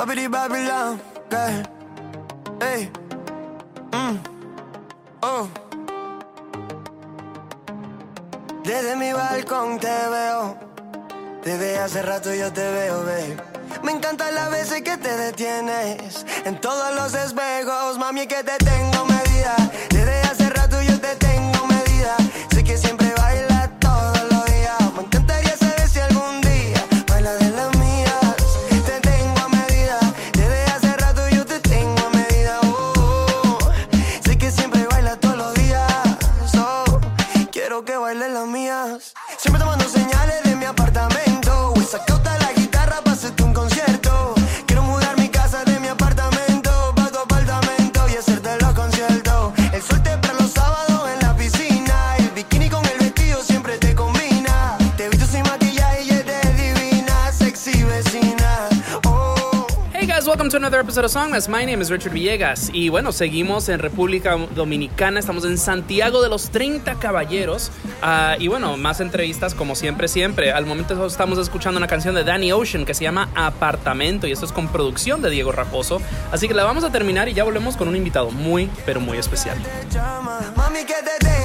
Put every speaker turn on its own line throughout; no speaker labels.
Babidi Babylon, yeah. Hey. Mm. Oh. Desde mi balcón te veo. Desde hace rato yo te veo, babe. Me encanta las veces que te detienes. En todos los espejos, mami, que te tengo medida.
Songmas. My name is Richard Villegas. Y bueno, seguimos en República Dominicana. Estamos en Santiago de los 30 Caballeros. Ah, y bueno, más entrevistas como siempre, siempre. Al momento estamos escuchando una canción de Danny Ocean que se llama Apartamento. Y esto es con producción de Diego Raposo. Así que la vamos a terminar y ya volvemos con un invitado muy, pero muy especial.
Mami, que te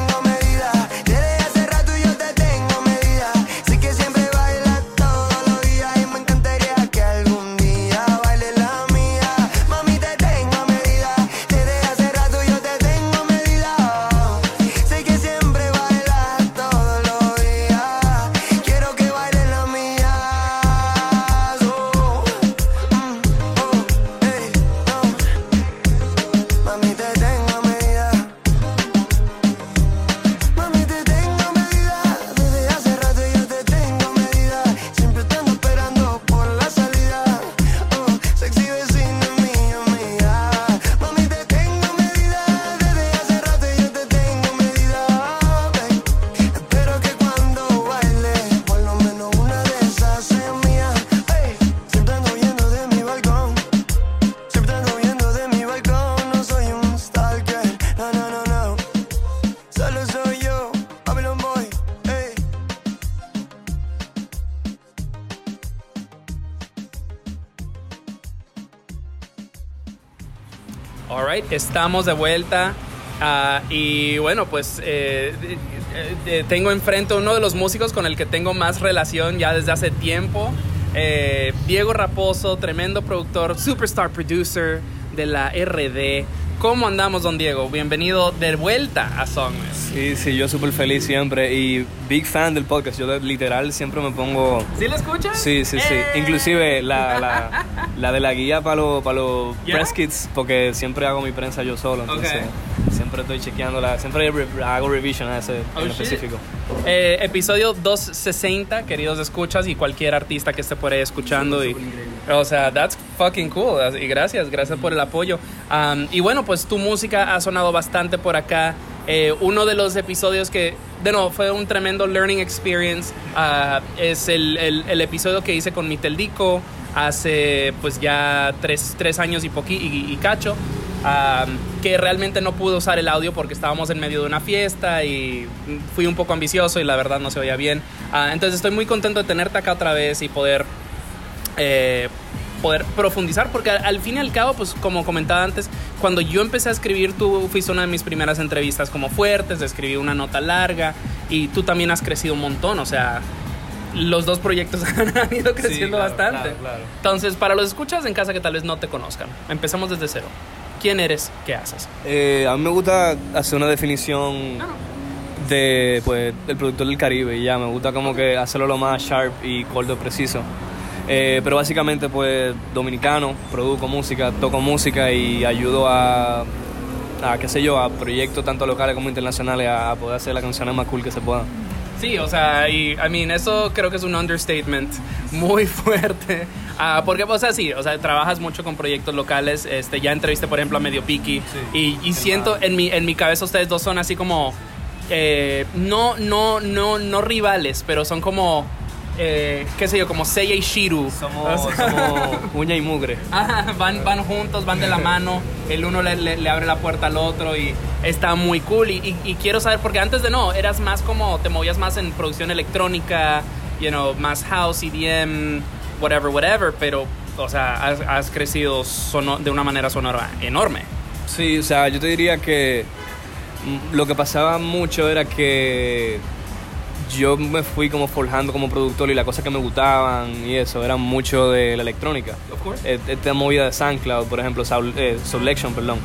Estamos de vuelta. ah, y bueno, pues eh, eh, eh, tengo enfrente uno de los músicos con el que tengo más relación ya desde hace tiempo. Eh, Diego Raposo, tremendo productor, superstar producer de la RD. ¿Cómo andamos, don Diego? Bienvenido de vuelta a Songmas.
Sí, sí, yo súper feliz siempre y big fan del podcast. Yo literal siempre me pongo...
¿Sí lo escuchas?
Sí, sí, sí.
¡Eh!
Inclusive la, la, la de la guía para los para los press kits, porque siempre hago mi prensa yo solo. Entonces, siempre estoy chequeándola. Siempre re- hago revision a ese
Oh,
en específico.
Eh, episodio 260, queridos escuchas y cualquier artista que esté por ahí escuchando. Y, o sea, that's fucking cool. Y gracias, gracias por el apoyo. Um, y bueno, pues tu música ha sonado bastante por acá. Eh, uno de los episodios que, de nuevo, fue un tremendo learning experience. ah, es el, el- el episodio que hice con Miteldico hace pues ya tres, tres años y, poqui, y, cacho. que realmente no pude usar el audio porque estábamos en medio de una fiesta y fui un poco ambicioso y la verdad no se oía bien. Ah, entonces estoy muy contento de tenerte acá otra vez y poder eh, poder profundizar, porque al, al fin y al cabo, pues como comentaba antes, cuando yo empecé a escribir, tú fuiste una de mis primeras entrevistas como fuertes, escribí una nota larga y tú también has crecido un montón, o sea, los dos proyectos han ido creciendo
claro,
bastante.
claro, claro.
Entonces, para los escuchas en casa que tal vez no te conozcan, empezamos desde cero. ¿Quién eres? ¿Qué haces?
Eh, a mí me gusta hacer una definición de pues del productor del Caribe y ya me gusta como que hacerlo lo más sharp y corto preciso Eh, pero básicamente pues dominicano produzco música toco música y ayudo a a qué sé yo a proyectos tanto locales como internacionales a, a poder hacer las canciones más cool que se puedan
Sí, o sea, y I mean, eso creo que es un understatement muy fuerte. Ah, porque, o sea, sí, o sea, trabajas mucho con proyectos locales. Este, ya entrevisté, por ejemplo, a Medio Piki. y, y siento en mi, en mi cabeza ustedes dos son así como. eh, no, no, no, no rivales, pero son como. Eh, qué sé yo, como Seiya y Shiru.
somos,
O sea,
somos uña y mugre
Ajá, van, van juntos, van de la mano, el uno le, le- le abre la puerta al otro y está muy cool. Y, y- y quiero saber, porque antes de no, eras más como, te movías más en producción electrónica, you know, más house, EDM, whatever, whatever, pero o sea, has, has crecido de una manera sonora enorme.
Sí, o sea, yo te diría que lo que pasaba mucho era que yo me fui como forjando como productor y las cosas que me gustaban y eso eran mucho de la electrónica.
Of course.
Eh, Esta movida de SoundCloud, por ejemplo, Soul- eh, Sublection, perdón,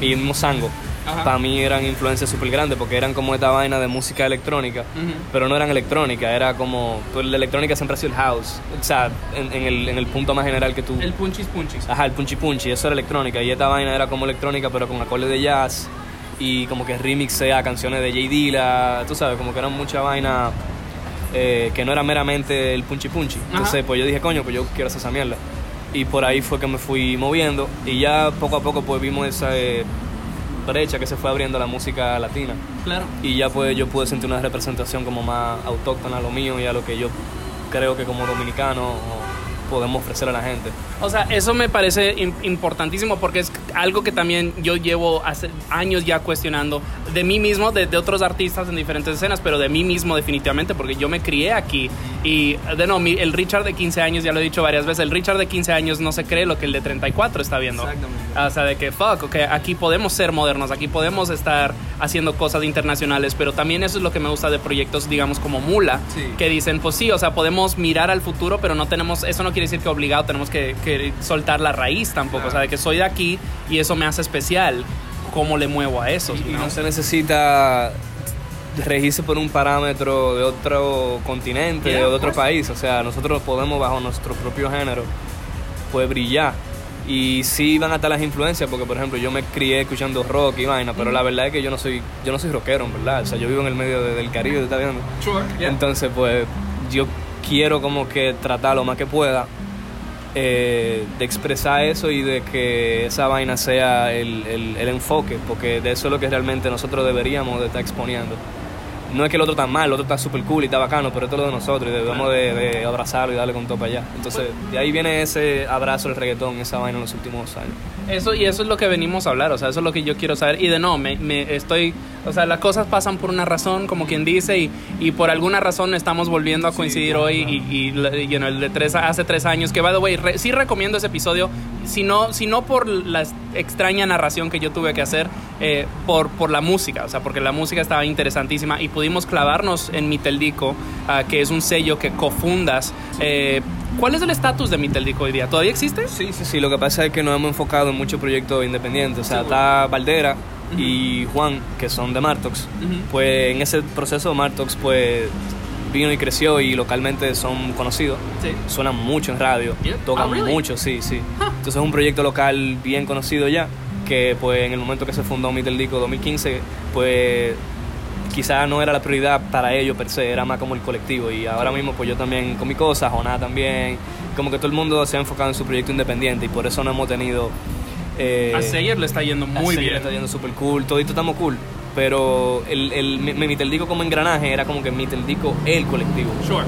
y el mismo Sango,
Ajá.
para mí eran influencias súper grandes porque eran como esta vaina de música electrónica, pero no eran electrónica, era como, pues la electrónica siempre ha sido el house, o sea, en, en el, en el punto más general que tú...
El punchis punchis.
Ajá, el punchy punchy, eso era electrónica. Y esta vaina era como electrónica, pero con acordes de jazz. Y como que remix a canciones de J. Dilla. Tú sabes, como que era mucha vaina eh, que no era meramente el punchy punchy. Entonces,
Ajá.
pues yo dije, coño, pues yo quiero hacer esa mierda. Y por ahí fue que me fui moviendo. Y ya poco a poco, pues vimos esa eh, brecha que se fue abriendo a la música latina.
Claro.
Y ya pues yo pude sentir una representación como más autóctona a lo mío y a lo que yo creo que como dominicano podemos ofrecer a la gente.
O sea, eso me parece im- importantísimo porque es algo que también yo llevo hace años ya cuestionando de mí mismo, de, de otros artistas en diferentes escenas, pero de mí mismo definitivamente porque yo me crié aquí y de no, mi- el Richard de 15 años, ya lo he dicho varias veces, el Richard de 15 años no se cree lo que el de 34 está viendo.
Exactamente.
O sea, de que fuck, ok, aquí podemos ser modernos, aquí podemos estar haciendo cosas internacionales, pero también eso es lo que me gusta de proyectos, digamos, como Mula,
Sí.
que dicen, pues sí, o sea, podemos mirar al futuro, pero no tenemos, eso no quiere decir que obligado tenemos que, que soltar la raíz tampoco, o sea, de que soy de aquí y eso me hace especial. ¿Cómo le muevo a eso?
Y
¿no?
no se necesita regirse por un parámetro de otro continente
Yeah,
o de otro país. O sea, nosotros podemos bajo nuestro propio género pues brillar. Y sí van a estar las influencias, porque por ejemplo yo me crié escuchando rock y vaina, pero la verdad es que yo no soy, yo no soy rockero, en verdad. O sea, yo vivo en el medio de- del Caribe, ¿te estás viendo?
Sure, yeah.
Entonces, pues, yo quiero como que tratar lo más que pueda eh, de expresar eso y de que esa vaina sea el, el- el enfoque, porque de eso es lo que realmente nosotros deberíamos de estar exponiendo. No es que el otro está mal, el otro está súper cool y está bacano, pero esto es lo de nosotros y debemos de, de abrazarlo y darle con todo para allá. Entonces, de ahí viene ese abrazo del reggaetón, esa vaina en los últimos años.
Eso, y eso es lo que venimos a hablar, o sea, eso es lo que yo quiero saber. Y de no, me, me estoy, o sea, las cosas pasan por una razón, como quien dice, y, y por alguna razón estamos volviendo a coincidir
claro,
hoy. Y, y, y, you know, el de tres, hace tres años, que by the way, re- sí recomiendo ese episodio, si no, si no por la extraña narración que yo tuve que hacer, eh, por, por la música, o sea, porque la música estaba interesantísima y pudimos clavarnos en Miteldico, ah, que es un sello que cofundas. Eh, ¿Cuál es el estatus de Miteldico hoy día? ¿Todavía existe?
Sí, sí, sí. Lo que pasa es que nos hemos enfocado en muchos proyectos independientes. O sea, está Valdera y Juan, que son de Martox.
Ujú.
Pues en ese proceso Martox, pues vino y creció y localmente son conocidos.
Sí.
Suenan mucho en radio,
Yeah.
tocan
Oh, really?
mucho, sí, sí. Entonces es un proyecto local bien conocido ya, que pues en el momento que se fundó Middle Dico 2015, pues quizá no era la prioridad para ellos per se, era más como el colectivo. Y ahora mismo pues yo también con mi cosa, Joná también, como que todo el mundo se ha enfocado en su proyecto independiente y por eso no hemos tenido... Eh,
A Sayer le está yendo muy
Así
bien.
Está yendo súper cool, todito estamos cool. Pero el, el, mi, mi Miteldico como engranaje era como que Miteldico el colectivo.
Sure.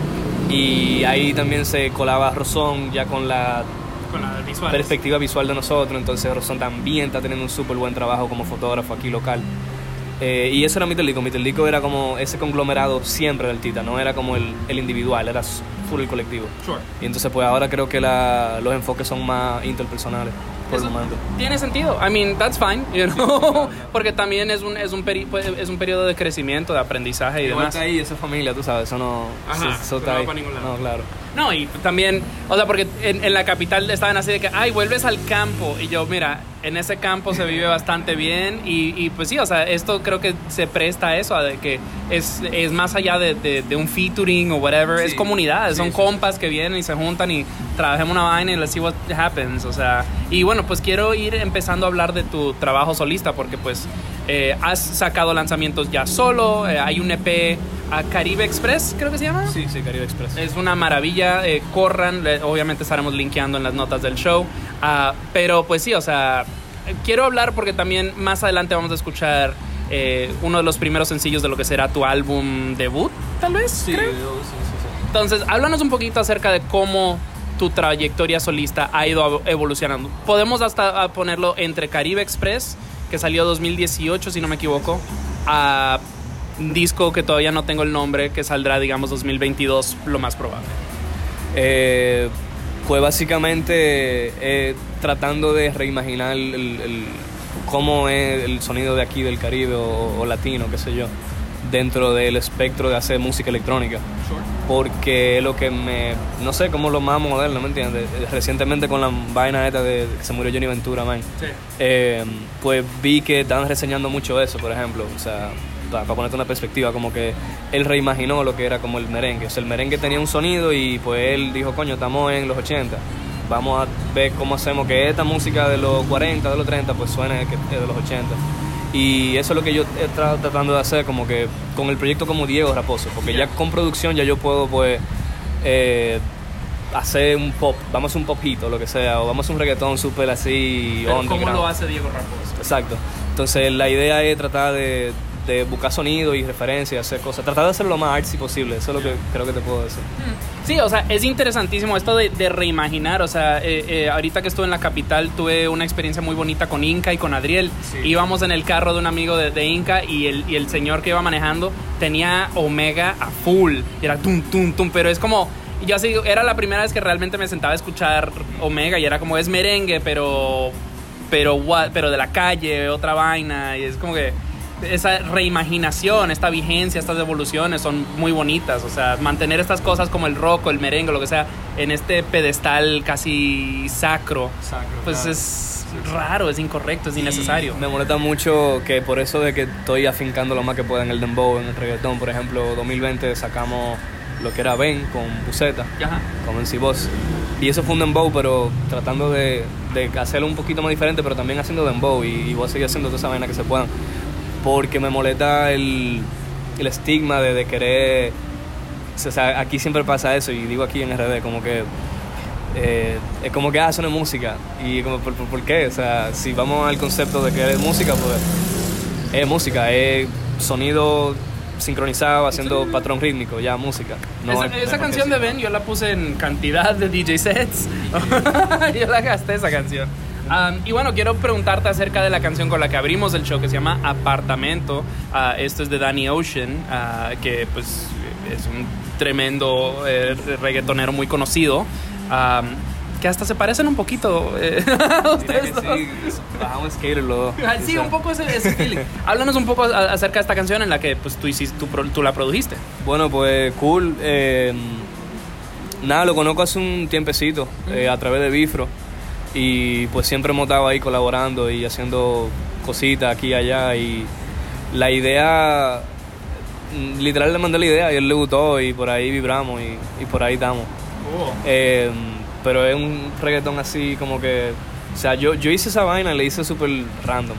Y ahí también se colaba Rosón ya con la
Con la visual.
perspectiva visual de nosotros. Entonces Rosón también está teniendo un súper buen trabajo como fotógrafo aquí local. Eh, y eso era Miteldico. Miteldico era como ese conglomerado siempre del Tita, no era como el, el individual, era full el colectivo.
Sure.
Y entonces pues ahora creo que la, los enfoques son más interpersonales por el momento.
Tiene sentido. I mean, that's fine, you know? Porque también es un, es, un peri- pues, es un periodo de crecimiento, de aprendizaje y
Igual
demás.
ahí esa familia, tú sabes, eso no,
Ajá,
eso, eso está
no
ahí.
para ningún lado.
No, claro.
No, y también, o sea, porque en, en la capital estaban así de que, ay, vuelves al campo. Y yo, mira, en ese campo se vive bastante bien. Y, y, pues sí, o sea, esto creo que se presta a eso, a de que es, es más allá de, de- de un featuring o whatever, es comunidad,
Sí,
son
sí,
compas que vienen y se juntan y trabajemos una vaina y let's see what happens. O sea, y bueno, pues quiero ir empezando a hablar de tu trabajo solista, porque pues eh, has sacado lanzamientos ya solo, eh, hay un EP a Caribe Express, creo que se llama.
Sí, sí, Caribe Express.
Es una maravilla, eh, corran, le- obviamente estaremos linkeando en las notas del show, Ah, pero pues sí, o sea, quiero hablar porque también más adelante vamos a escuchar uno de los primeros sencillos de lo que será tu álbum debut, tal vez.
Sí,
creo.
yo- sí, sí, sí.
Entonces, háblanos un poquito acerca de cómo tu trayectoria solista ha ido evolucionando. Podemos hasta ah, ponerlo entre Caribe Express, que salió 2018, si no me equivoco, a un disco que todavía no tengo el nombre, que saldrá, digamos, 2022, lo más probable.
Eh, Pues básicamente eh, tratando de reimaginar el, el- cómo es el sonido de aquí del Caribe o, o latino, qué sé yo, dentro del espectro de hacer música electrónica. Porque es lo que me. No sé cómo lo más moderno, ¿me entiendes? Recientemente con la vaina esta de que se murió Johnny Ventura, man.
Sí.
Eh, pues vi que estaban reseñando mucho eso, por ejemplo. O sea, para, ponerte una perspectiva, como que él reimaginó lo que era como el merengue. O sea, el merengue tenía un sonido y pues él dijo, coño, estamos en los 80. Vamos a ver cómo hacemos que esta música de los 40, de los 30, pues suene de los 80. Y eso es lo que yo he estado tratando de hacer, como que con el proyecto como Diego Raposo, porque ya con producción ya yo puedo, pues, eh, hacer un pop, vamos a hacer un popito, lo que sea, o vamos a hacer un reggaetón súper así,
Pero ¿Cómo lo hace Diego Raposo?
Exacto. Entonces la idea es tratar de, de buscar sonido y referencias, hacer cosas, tratar de hacerlo lo más artsy posible, eso es lo que creo que te puedo decir.
Sí, o sea, es interesantísimo esto de, de reimaginar. O sea, eh, eh, ahorita que estuve en la capital tuve una experiencia muy bonita con Inca y con Adriel.
Sí.
Íbamos en el carro de un amigo de, de Inca y el, y el señor que iba manejando tenía Omega a full. Y era tum, tum, tum. Pero es como. Yo así, era la primera vez que realmente me sentaba a escuchar Omega y era como es merengue, pero. Pero, pero de la calle, otra vaina. Y es como que esa reimaginación, esta vigencia, estas evoluciones son muy bonitas. O sea, mantener estas cosas como el rock o el merengue, lo que sea, en este pedestal casi sacro,
Sacro,
pues
claro.
es raro, es incorrecto, es innecesario.
Me molesta mucho que por eso de que estoy afincando lo más que pueda en el dembow, en el reggaetón, por ejemplo, 2020 sacamos lo que era Ben con Buceta,
Ajá.
con MC Boss. Y eso fue un dembow, pero tratando de, de hacerlo un poquito más diferente, pero también haciendo dembow y, y voy a seguir haciendo toda esa vaina que se puedan. Porque me molesta el, el estigma de, de querer... O sea, aquí siempre pasa eso, y digo aquí en RD, como que... eh, es como que, ah, eso no es música. Y como, ¿por, por, por qué? O sea, si vamos al concepto de que es música, pues es música, es sonido sincronizado, haciendo patrón rítmico, ya música. No
esa
hay-
esa canción de. Ben yo la puse en cantidad de DJ sets. yo la gasté esa canción. Um, y bueno, quiero preguntarte acerca de la canción con la que abrimos el show que se llama Apartamento. Ah, esto es de Danny Ocean, ah, que pues es un tremendo eh, reggaetonero muy conocido. Um, que hasta se parecen un poquito eh, a ustedes dos.
sí, bajamos skater dos.
Ah, Sí, un poco ese, ese feeling. Háblanos un poco a- acerca de esta canción en la que pues, tú, hiciste, tú, tú la produjiste.
Bueno, pues cool. eh, nada, lo conozco hace un tiempecito eh, a través de Bifro. Y pues siempre hemos estado ahí colaborando y haciendo cositas aquí y allá. Y la idea, mm, literal le mandé la idea y él le gustó y por ahí vibramos y, y por ahí estamos. Eh, pero es un reggaetón así como que... O sea, yo, yo hice esa vaina y la hice súper random.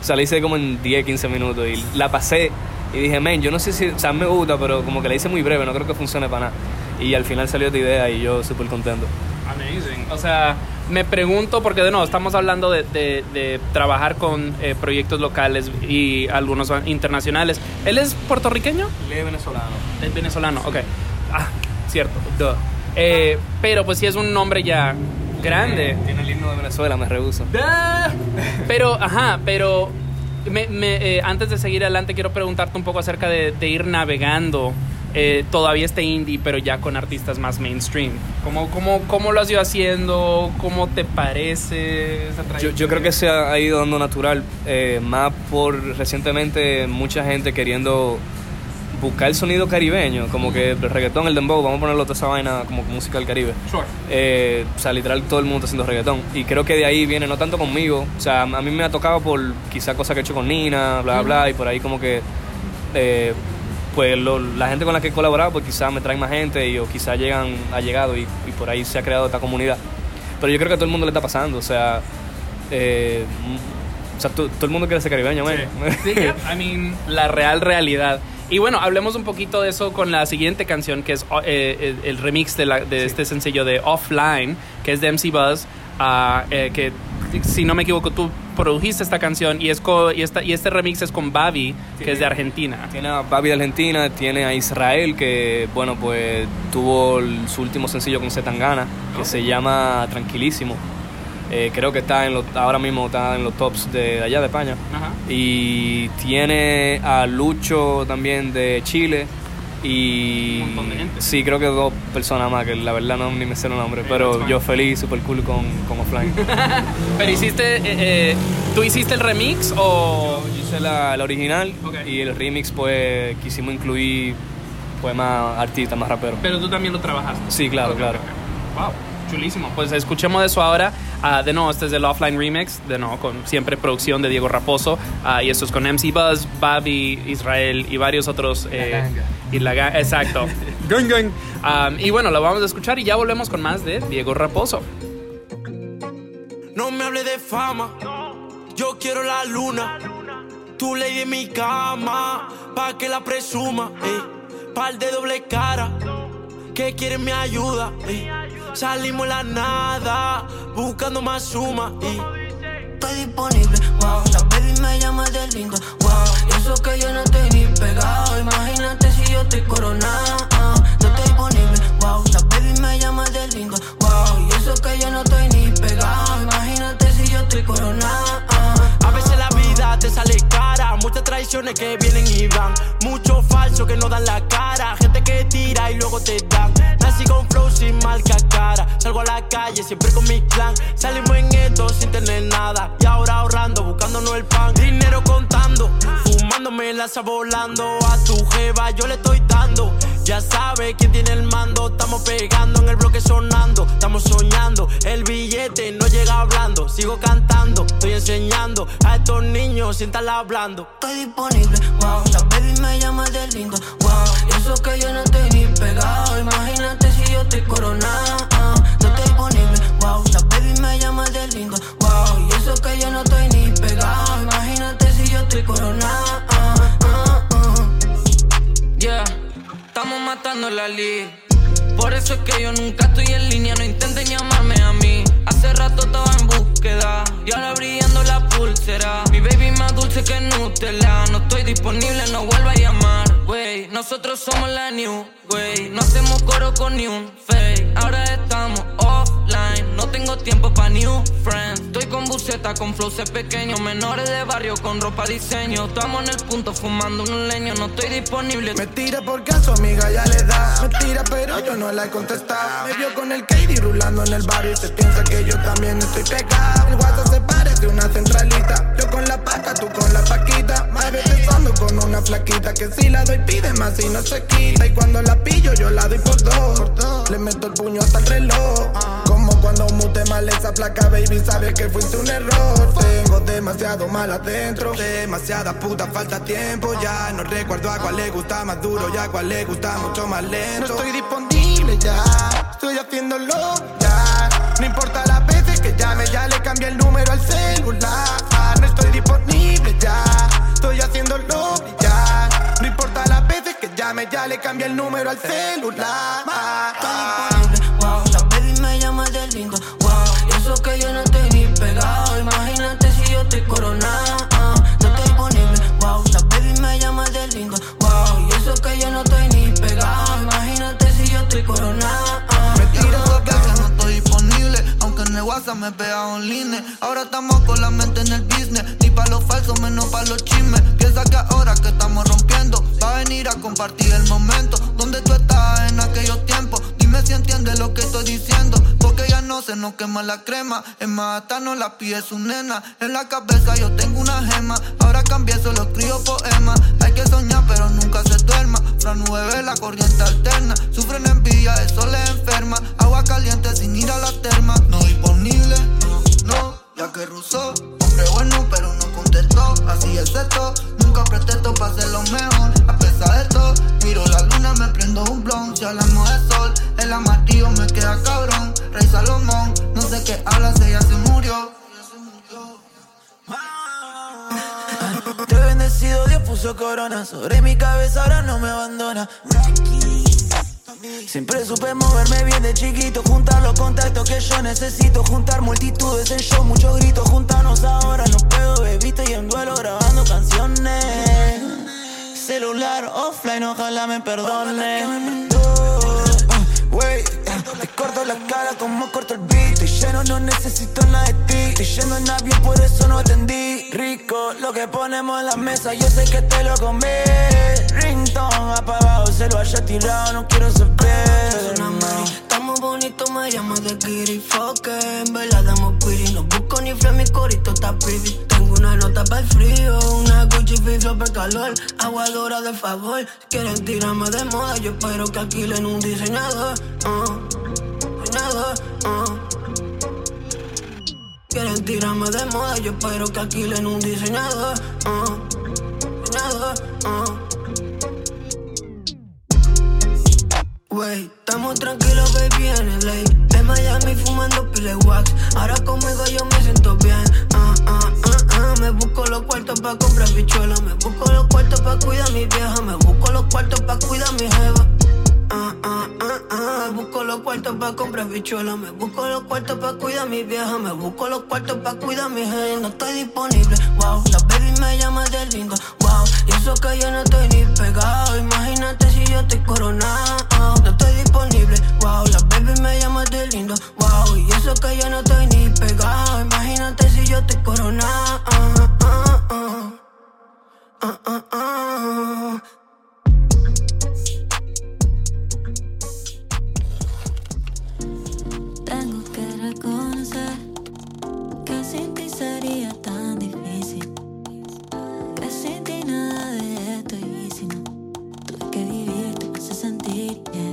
O sea, la hice como en 10, 15 minutos y la pasé y dije, men, yo no sé si... O sea, me gusta, pero como que la hice muy breve, no creo que funcione para nada. Y al final salió esta idea y yo súper contento.
Amazing. O sea, me pregunto, porque de nuevo estamos hablando de, de- de trabajar con eh, proyectos locales y algunos internacionales. ¿Él es puertorriqueño?
Él es venezolano.
Es venezolano, ok. Ah, cierto, duh. Eh, pero pues sí es un nombre ya grande.
Tiene el himno de Venezuela, me rehuso.
Ah, Pero, ajá, pero me- me, eh, antes de seguir adelante quiero preguntarte un poco acerca de, de ir navegando eh, todavía este indie, pero ya con artistas más mainstream. ¿Cómo, cómo, cómo lo has ido haciendo? ¿Cómo te parece esa
Yo, yo creo que se ha ido dando natural, eh, más por recientemente mucha gente queriendo buscar el sonido caribeño, como que el reggaetón, el dembow, vamos a ponerlo toda esa vaina como música del Caribe.
Sure.
Eh, o sea, literal todo el mundo está haciendo reggaetón. Y creo que de ahí viene, no tanto conmigo, o sea, a mí me ha tocado por quizá cosas que he hecho con Nina, bla, bla, bla, y por ahí como que, eh, pues lo- la gente con la que he colaborado, pues quizá me traen más gente y, o quizá llegan, ha llegado y, y por ahí se ha creado esta comunidad. Pero yo creo que a todo el mundo le está pasando, o sea, eh, o sea, to- todo el mundo quiere ser caribeño, man.
Sí, yeah, I mean, la real realidad. Y bueno, hablemos un poquito de eso con la siguiente canción, que es eh, el, el remix de, la- de este sencillo de Offline, que es de MC Buzz, eh, que si no me equivoco, tú produjiste esta canción y, es co- y, esta, y este remix es con Babi, que es de Argentina.
Tiene a Babi de Argentina, tiene a Israel, que bueno, pues tuvo el- su último sencillo con Zetangana, que se llama Tranquilísimo. Eh, creo que está en los, ahora mismo está en los tops de allá de España.
Ajá.
Y tiene a Lucho también de Chile. Y
Un montón de gente.
sí, creo que dos personas más, que la verdad no ni me sé los nombres, pero yo feliz, super cool con, con Offline.
Pero hiciste, eh, eh, ¿tú hiciste el remix o...?
Yo hice la, la original
Ok.
y el remix pues quisimos incluir pues más artistas, más raperos.
Pero tú también lo trabajaste.
Sí, claro,
Ok,
claro.
ok. Wow, chulísimo. Pues escuchemos eso ahora. Ah, de nuevo, este es el Offline Remix, de nuevo, con siempre producción de Diego Raposo. Ah, y esto es con MC Buzz, Babi, Israel y varios otros. eh, y la ga- Exacto. gang, gang. Um, y bueno, lo vamos a escuchar y ya volvemos con más de Diego Raposo.
No me hable de fama, yo quiero la luna. Tu ley en mi cama, pa' que la presuma. ey. Par de doble cara, que quieren mi ayuda. ey. Salimos la nada, buscando más suma. ey.
estoy disponible, wow. La baby me llama de lindo, wow. Y eso que yo no estoy ni pegado. Imagínate si yo estoy coronado. ah. No estoy disponible, wow. La baby me llama de lindo, wow. Y eso que yo no estoy ni pegado. Imagínate si yo estoy coronado.
Sale cara, muchas traiciones que vienen y van, mucho falso que no dan la cara, gente que tira y luego te dan. Nací con flow sin marca cara, salgo a la calle siempre con mi clan, salimos en esto sin tener nada. Y ahora ahorrando, buscándonos el pan, dinero contando, fumándome lanza volando a tu jeva yo le estoy dando. Ya sabe quién tiene el mando, estamos pegando en el bloque sonando, estamos soñando, el billete no llega hablando, sigo cantando, estoy enseñando a estos niños sin hablando.
Estoy disponible, wow. La baby me llama de lindo, wow. Y eso que yo no estoy ni pegado. Imagínate si yo estoy coronado. No estoy disponible, wow. La baby me llama de lindo, wow. Y eso que yo no estoy ni pegado. Imagínate si yo estoy coronado.
Matando la liga. Por eso es que yo nunca estoy en línea, no intenten llamarme a mí. Hace rato estaba en búsqueda y ahora brillando la pulsera. Mi baby más dulce que Nutella. No estoy disponible, no vuelva a llamar, wey. Nosotros somos la new, wey. No hacemos coro con ni un fake. Ahora estamos offline, no tengo tiempo pa' new friends. Estoy con buceta, con flows pequeños, menores de barrio con ropa diseño. Estamos en el punto fumando un leño, no estoy disponible.
Me tira porque a su amiga ya le da. Me tira, pero yo no la he contestado. Me vio con el Katie rulando en el barrio y se piensa que yo también estoy pegado. El WhatsApp se parece una centralita. Yo con la paca, tú con la paquita. Más besando con una flaquita que si la doy pide más y no se quita. Y cuando la pillo, yo la doy por dos. Le meto el puño hasta el reloj. Como cuando mute mal esa placa, baby, sabes que fuiste un error. Tengo demasiado mal adentro. Demasiada puta falta tiempo. Ya no recuerdo a cuál le gusta más duro y a cuál le gusta mucho más lento. No estoy disponible ya. Estoy haciéndolo ya. No importa las veces que llame, ya le cambié el número al celular. No estoy disponible ya. Estoy haciéndolo ya. No importa las veces que llame, ya le cambié el número al celular.
Wow. Y eso que yo no estoy ni pegado. Imagínate si yo estoy coronado. No estoy disponible, wow. La baby me llama de lindo, wow. Y eso que yo no estoy ni pegado. Imagínate si yo estoy coronado.
Me tiro
que no estoy disponible, aunque en el WhatsApp me pega online. Ahora estamos con la mente en el business, ni pa' los falsos, menos pa' los chismes. Piensa que ahora que estamos rompiendo, va a venir a compartir el momento. Donde tú estabas en aquellos tiempos, si entiendes lo que estoy diciendo. Porque ya no se nos quema la crema, es más, no la pide su nena. En la cabeza yo tengo una gema, ahora cambié, solo escribo poemas. Hay que soñar, pero nunca se duerma. Fran 9, la corriente alterna, sufren envidia, eso les enferma. Agua caliente sin ir a la terma, no disponible, no, no, ya que rusó. Hombre bueno, pero no contestó, así es esto. Nunca pretesto para ser lo mejor, a pesar de todo. Miro la luna, me prendo un blon, si hablamos de sol. El amarillo me queda cabrón, Rey Salomón, no sé qué hablas, ella se murió.
Te bendecido, Dios puso corona sobre mi cabeza, ahora no me abandona. Siempre supe moverme bien de chiquito, juntar los contactos que yo necesito, juntar multitudes en show, muchos gritos, juntarnos ahora, no puedo, baby, estoy en duelo grabando canciones. Celular offline, ojalá me perdone. Te corto la cara como corto el beat, estoy lleno
no, no necesito nada de ti. Estoy yendo en avión, por eso no atendí. Rico, lo que ponemos en la mesa, yo sé que te lo comí. Ringtone apagado, se lo haya tirado, no quiero saber.
Estamos bonitos, me llamas de Kiri Fuck En verdad damos pretty No busco ni fle, mi corito está pretty Tengo una nota para el frío Una Gucci Fiflo para calor Aguadora de favor quieren tirarme de moda Yo espero que alquilen un diseñador uh, Diseñador uh. Quieren tirarme de moda Yo espero que alquilen un diseñador uh, Diseñador uh. Wey, estamos tranquilos, baby, en LA En Miami fumando pile wax Ahora conmigo yo me siento bien ah, ah, ah, ah. Me busco los cuartos pa' comprar bichuela Me busco los cuartos pa' cuidar a mi vieja Me busco los cuartos pa' cuidar a mi pa' comprar bichuela Me busco los cuartos pa' cuidar a mi vieja Me busco los cuartos pa' cuidar a mi jeva No estoy disponible, wow La baby me llama de lindo, wow Y eso que yo no estoy ni pegado Imagínate si yo estoy coronado No estoy disponible, wow La baby me llama de lindo, wow Y eso que yo no estoy ni pegado Imagínate si yo estoy coronado ah, ah, ah.
Sentir, yeah.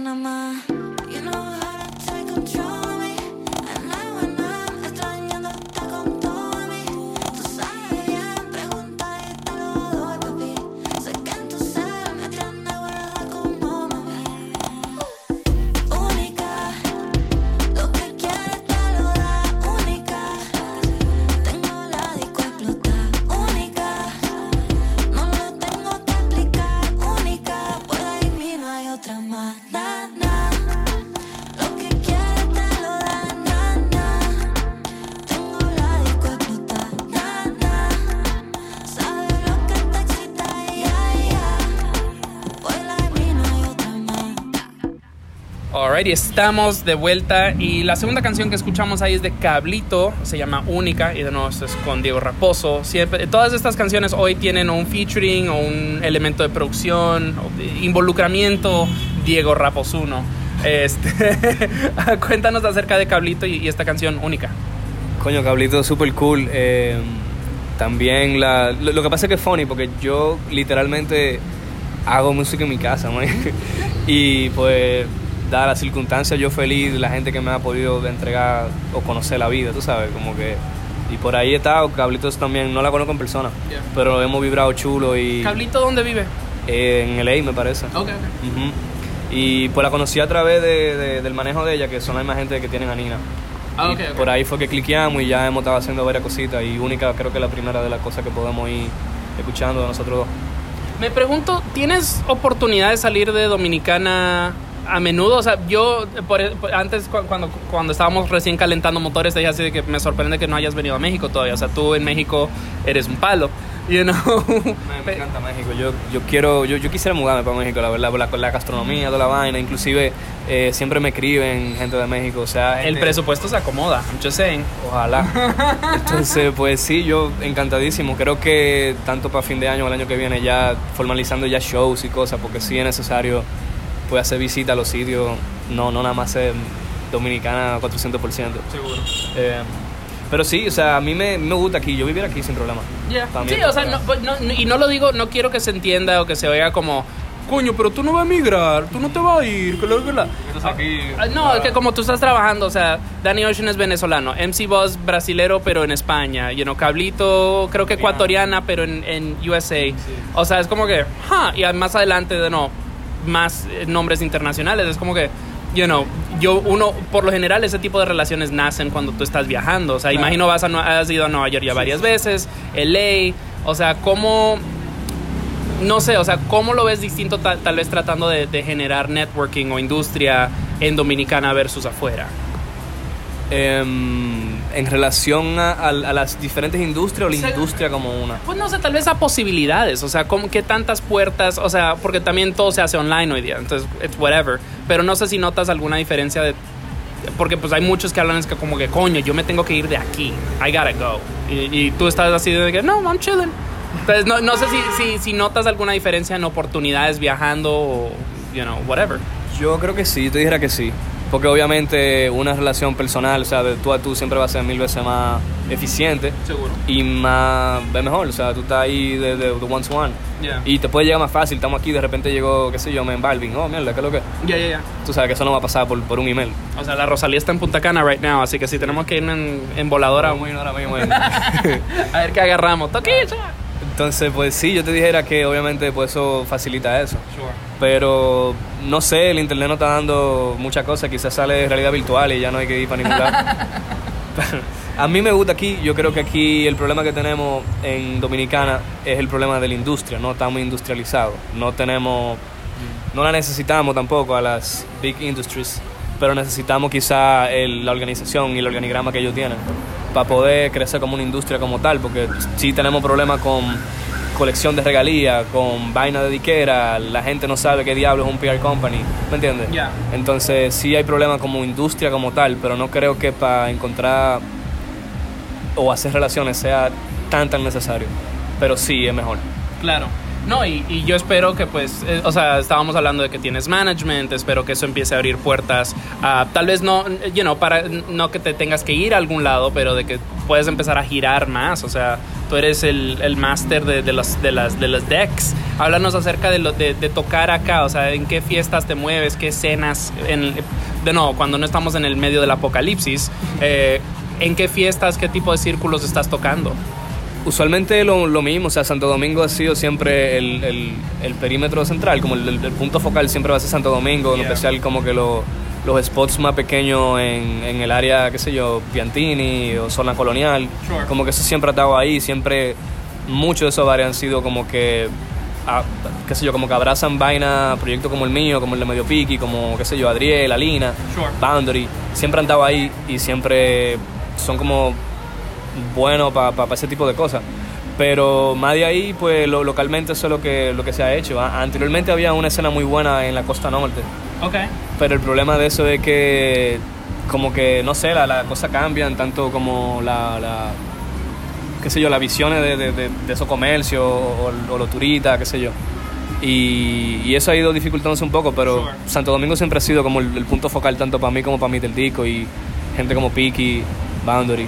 Nada más.
Alright, estamos de vuelta y la segunda canción que escuchamos ahí es de Cablito, se llama Única y de nuevo es con Diego Raposo. Siempre, todas estas canciones hoy tienen un featuring o un elemento de producción, involucramiento Diego Raposuno. Este, cuéntanos acerca de Cablito y, esta canción Única.
Coño, Cablito super cool. eh, también la, lo, lo que pasa es que es funny porque yo literalmente hago música en mi casa, man. y pues, dadas las circunstancias, yo feliz, la gente que me ha podido entregar o conocer la vida, tú sabes, como que. Y por ahí he estado, Cablitos también, no la conozco en persona,
Yeah.
pero hemos vibrado chulo y.
¿Cablito dónde vive?
eh, en LA, me parece.
Ok, ok.
Ujú. Y pues la conocí a través de- de- del manejo de ella, que son la misma gente que tienen a Nina.
Ah.
Por ahí fue que cliqueamos y ya hemos estado haciendo varias cositas. Y única, creo que la primera de las cosas que podemos ir escuchando de nosotros dos.
Me pregunto, ¿tienes oportunidad de salir de Dominicana a menudo? O sea, yo por- por- antes cu- cuando, cuando estábamos recién calentando motores, te dije así de que me sorprende que no hayas venido a México todavía. O sea, tú en México eres un palo. you know.
Me, me encanta México. Yo, yo quiero, yo, yo quisiera mudarme para México, la verdad, por la, la gastronomía, toda la vaina. Inclusive eh, siempre me escriben gente de México, o sea,
El
gente-
presupuesto se acomoda, I'm just saying.
Ojalá. Entonces, pues sí, yo encantadísimo. Creo que tanto para fin de año o el año que viene ya formalizando ya shows y cosas, porque sí es necesario pues hacer visita a los sitios, no, no nada más ser dominicana 400%.
Seguro.
Eh, pero sí, o sea, a mí me, me gusta aquí, yo vivir aquí sin problema.
Yeah.
Mí
Sí,
es
o sea, no, no- y no lo digo, no quiero que se entienda o que se oiga como, coño, pero tú no vas a emigrar, tú no te vas a ir, que la...
Aquí...
Ah, No, es que como tú estás trabajando, o sea, Danny Ocean es venezolano, MC Boss brasilero, pero en España, you know, Cablito creo que ecuatoriana, pero en, en USA. O sea, es como que, huh, y más adelante, de no, más eh, nombres internacionales, es como que, you know, yo, uno, por lo general, ese tipo de relaciones nacen cuando tú estás viajando. O sea, imagino vas a, has ido a Nueva York ya varias veces, LA, o sea, ¿cómo...? no sé, o sea, ¿cómo lo ves distinto ta- tal vez tratando de, de generar networking o industria en Dominicana versus afuera?
Em, en relación a, a- a las diferentes industrias o la
Sí.
industria como una.
Pues no sé, tal vez a posibilidades, o sea, ¿cómo, ¿qué tantas puertas? O sea, porque también todo se hace online hoy día, entonces, it's whatever. Pero no sé si notas alguna diferencia de... Porque pues hay muchos que hablan es que como que, coño, yo me tengo que ir de aquí, I gotta go. Y, y tú estás así de que, no, I'm chilling. Entonces, no, no sé si, si, si notas alguna diferencia en oportunidades viajando o, you know, whatever.
Yo creo que sí, te dijera que sí. Porque obviamente una relación personal, o sea, de tú a tú siempre va a ser mil veces más eficiente
Seguro.
y más es mejor. O sea, tú estás ahí de, de, de one to one.
Yeah.
Y te puede llegar más fácil. Estamos aquí, de repente llegó, qué sé yo, me Balvin. Oh, mierda, ¿qué es lo que?
Ya, ya, ya.
Tú sabes que eso no va a pasar por, por un email.
O sea, la Rosalía está en Punta Cana right now, así que si tenemos que ir en, en voladora,
mismo, ahora mismo.
a ver qué agarramos. Toquilla.
Entonces, pues sí, yo te dijera que obviamente pues eso facilita eso. Pero no sé, el internet no está dando muchas cosas, quizás sale de realidad virtual y ya no hay que ir para ningún lado. A mí me gusta aquí, yo creo que aquí el problema que tenemos en Dominicana es el problema de la industria, no estamos industrializados, no tenemos, no la necesitamos tampoco a las big industries, pero necesitamos quizá el- la organización y el organigrama que ellos tienen para poder crecer como una industria como tal, porque sí tenemos problemas con colección de regalías, con vaina de diquera, la gente no sabe qué diablo es un PR company, ¿me entiendes?
Ya.
Entonces sí hay problemas como industria como tal, pero no creo que para encontrar o hacer relaciones sea tan tan necesario, pero sí es mejor.
Claro. No, y, yo espero que pues, eh, o sea, estábamos hablando de que tienes management, espero que eso empiece a abrir puertas, a, tal vez no, you know, para, no que te tengas que ir a algún lado, pero de que puedes empezar a girar más, o sea, tú eres el, el máster de, de, los, de, las, de los decks, háblanos acerca de, lo, de, tocar acá, o sea, en qué fiestas te mueves, qué escenas, en, de nuevo, cuando no estamos en el medio del apocalipsis, eh, en qué fiestas, qué tipo de círculos estás tocando.
Usualmente lo, lo mismo, o sea, Santo Domingo ha sido siempre el, el- el perímetro central, como el, el- punto focal siempre va a ser Santo Domingo, en
Yeah.
especial como que lo- los spots más pequeños en, en el área, qué sé yo, Piantini o zona colonial,
Sure.
como que eso siempre ha estado ahí, siempre muchos de esos bares han sido como que, ah, qué sé yo, como que abrazan vaina, proyectos como el mío, como el de Medio Piqui, como, qué sé yo, Adriel, Alina,
Sure.
Boundary, siempre han estado ahí y siempre son como bueno para ese tipo de cosas. Pero más de ahí, pues lo- localmente eso es lo que, lo que se ha hecho. Anteriormente había una escena muy buena en la costa norte,
Ok.
pero el problema de eso es que, como que, no sé, las la cosas cambian, tanto como la, la qué sé yo, las visiones de, de, de- de esos comercios o, o los turistas, qué sé yo. Y, y eso ha ido dificultándose un poco, pero
Sure.
Santo Domingo siempre ha sido como el, el punto focal tanto para mí como para mí del disco y gente como Piki, Boundary.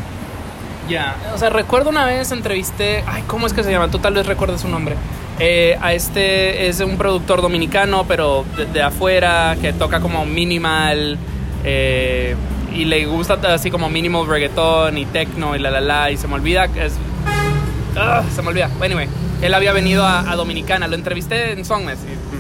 Ya, o sea, recuerdo una vez entrevisté, ay, ¿cómo es que se llama? Tú tal vez recuerdes su nombre. Eh, a este es un productor dominicano, pero de, de afuera, que toca como minimal eh, y le gusta así como minimal reggaetón y techno y la la la y se me olvida, es, ah, se me olvida. Anyway, él había venido a, a Dominicana, lo entrevisté en Songmes y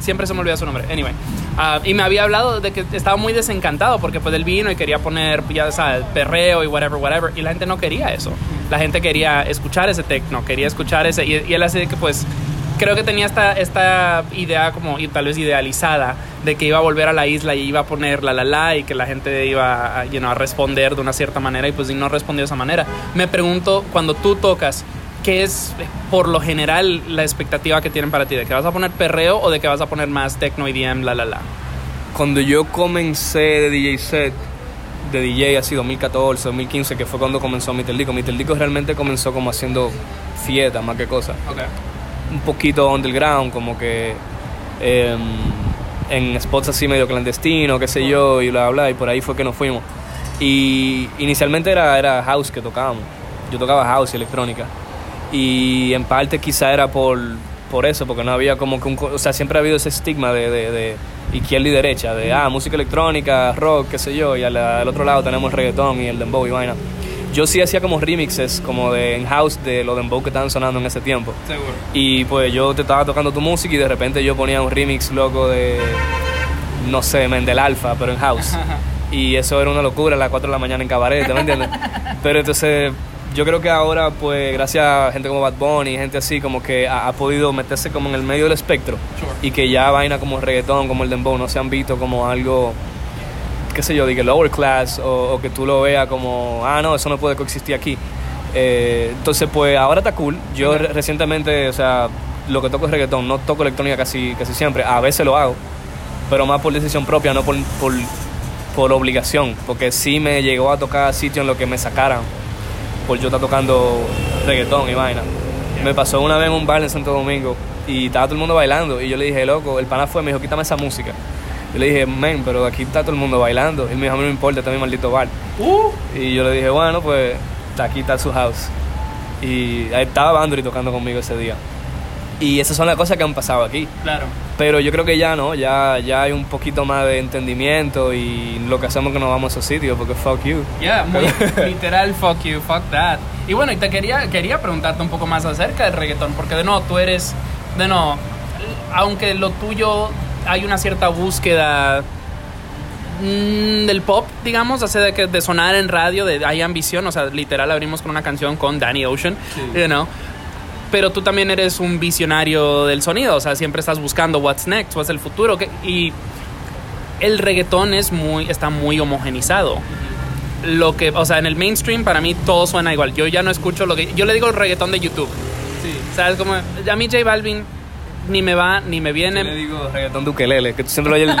siempre se me olvida su nombre. Anyway, ah, y me había hablado de que estaba muy desencantado porque pues él vino y quería poner, ya sabes, perreo y whatever, whatever, y la gente no quería eso. La gente quería escuchar ese techno, quería escuchar ese, y, y él así que pues creo que tenía esta, esta idea como y tal vez idealizada de que iba a volver a la isla y iba a poner la la la y que la gente iba a, a responder de una cierta manera y pues no respondió de esa manera. Me pregunto, cuando tú tocas, ¿qué es eh, por lo general la expectativa que tienen para ti? ¿De que vas a poner perreo o de que vas a poner más techno, EDM, la la la?
Cuando yo comencé de DJ set, de DJ así 2014, 2015, que fue cuando comenzó mi Disco. Mi Disco realmente comenzó como haciendo fiesta más que cosa.
Okay.
Un poquito underground, como que em, en spots así medio clandestino, qué sé yo, y bla, bla, y por ahí fue que nos fuimos. Y inicialmente era, era house que tocábamos. Yo tocaba house y electrónica. Y en parte quizá era por, por eso, porque no había como que un... O sea, siempre ha habido ese estigma de, de, de izquierda y derecha, de, ah, música electrónica, rock, qué sé yo, y al, al otro lado tenemos el reggaetón y el dembow y vaina. Yo sí hacía como remixes, como de en house, de los dembow que estaban sonando en ese tiempo.
Seguro.
Y pues yo te estaba tocando tu música y de repente yo ponía un remix loco de, no sé, Mendel Alfa, pero en house. Y eso era una locura a las 4 de la mañana en cabaret, ¿me entiendes? Pero entonces yo creo que ahora, pues gracias a gente como Bad Bunny, gente así, como que ha, ha podido meterse como en el medio del espectro.
Sure.
Y que ya vaina como el reggaetón, como el dembow, no se han visto como algo, qué sé yo, que lower class o, o que tú lo veas como, ah, no, eso no puede coexistir aquí. Eh, entonces, pues ahora está cool. Yo re- recientemente, o sea, lo que toco es reggaetón, no toco electrónica casi, casi siempre. A veces lo hago, pero más por decisión propia, no por, por, por obligación. Porque sí me llegó a tocar sitio en lo que me sacaran por yo estar tocando reggaetón y vaina. Me pasó una vez en un bar en Santo Domingo y estaba todo el mundo bailando. Y yo le dije, loco, el pana fue, me dijo, quítame esa música. Yo le dije, men, pero aquí está todo el mundo bailando. Él me dijo, a mí no me importa, está mi maldito bar. Y yo le dije, bueno, pues aquí está su house. Y ahí estaba Bandry tocando conmigo ese día. Y esas son las cosas que han pasado aquí.
Claro.
Pero yo creo que ya no, ya, ya hay un poquito más de entendimiento y lo que hacemos es que nos vamos a esos sitios porque fuck you.
Yeah, muy literal, fuck you, fuck that. Y bueno, y te quería, quería preguntarte un poco más acerca del reggaetón, porque de nuevo tú eres, de nuevo, aunque lo tuyo hay una cierta búsqueda mm, del pop, digamos, hace de, que, de sonar en radio, de hay ambición, o sea, literal abrimos con una canción con Danny Ocean, you know. Pero tú también eres un visionario del sonido, o sea, siempre estás buscando what's next, what's el futuro, que- y el reggaetón es muy, está muy homogenizado. Lo que, o sea, en el mainstream para mí todo suena igual. Yo ya no escucho lo que. Yo le digo el reggaetón de YouTube.
Sí.
¿Sabes? Como. A mí J Balvin ni me va ni me
Yo le
viene.
digo reggaetón de ukelele, que tú siempre oyes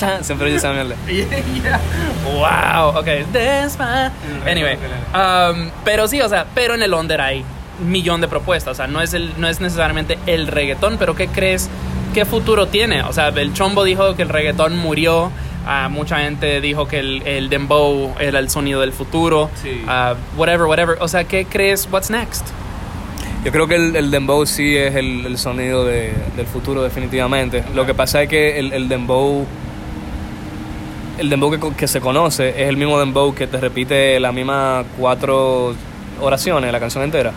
el... siempre oyes esa mierda.
Yeah. Wow, ok. Anyway, um, pero sí, o sea, pero en el under hay millón de propuestas. O sea, no es, el, no es necesariamente el reggaetón, pero ¿qué crees? ¿Qué futuro tiene? O sea, el Chombo dijo que el reggaetón murió. ah, mucha gente dijo que el, el dembow era el sonido del futuro.
Sí.
Ah, whatever, whatever. O sea, ¿qué crees? What's next?
Yo creo que el, el dembow sí es el, el sonido de- del futuro definitivamente. Lo que pasa es que el, el dembow, el dembow que, que se conoce es el mismo dembow que te repite las mismas cuatro oraciones, la canción entera.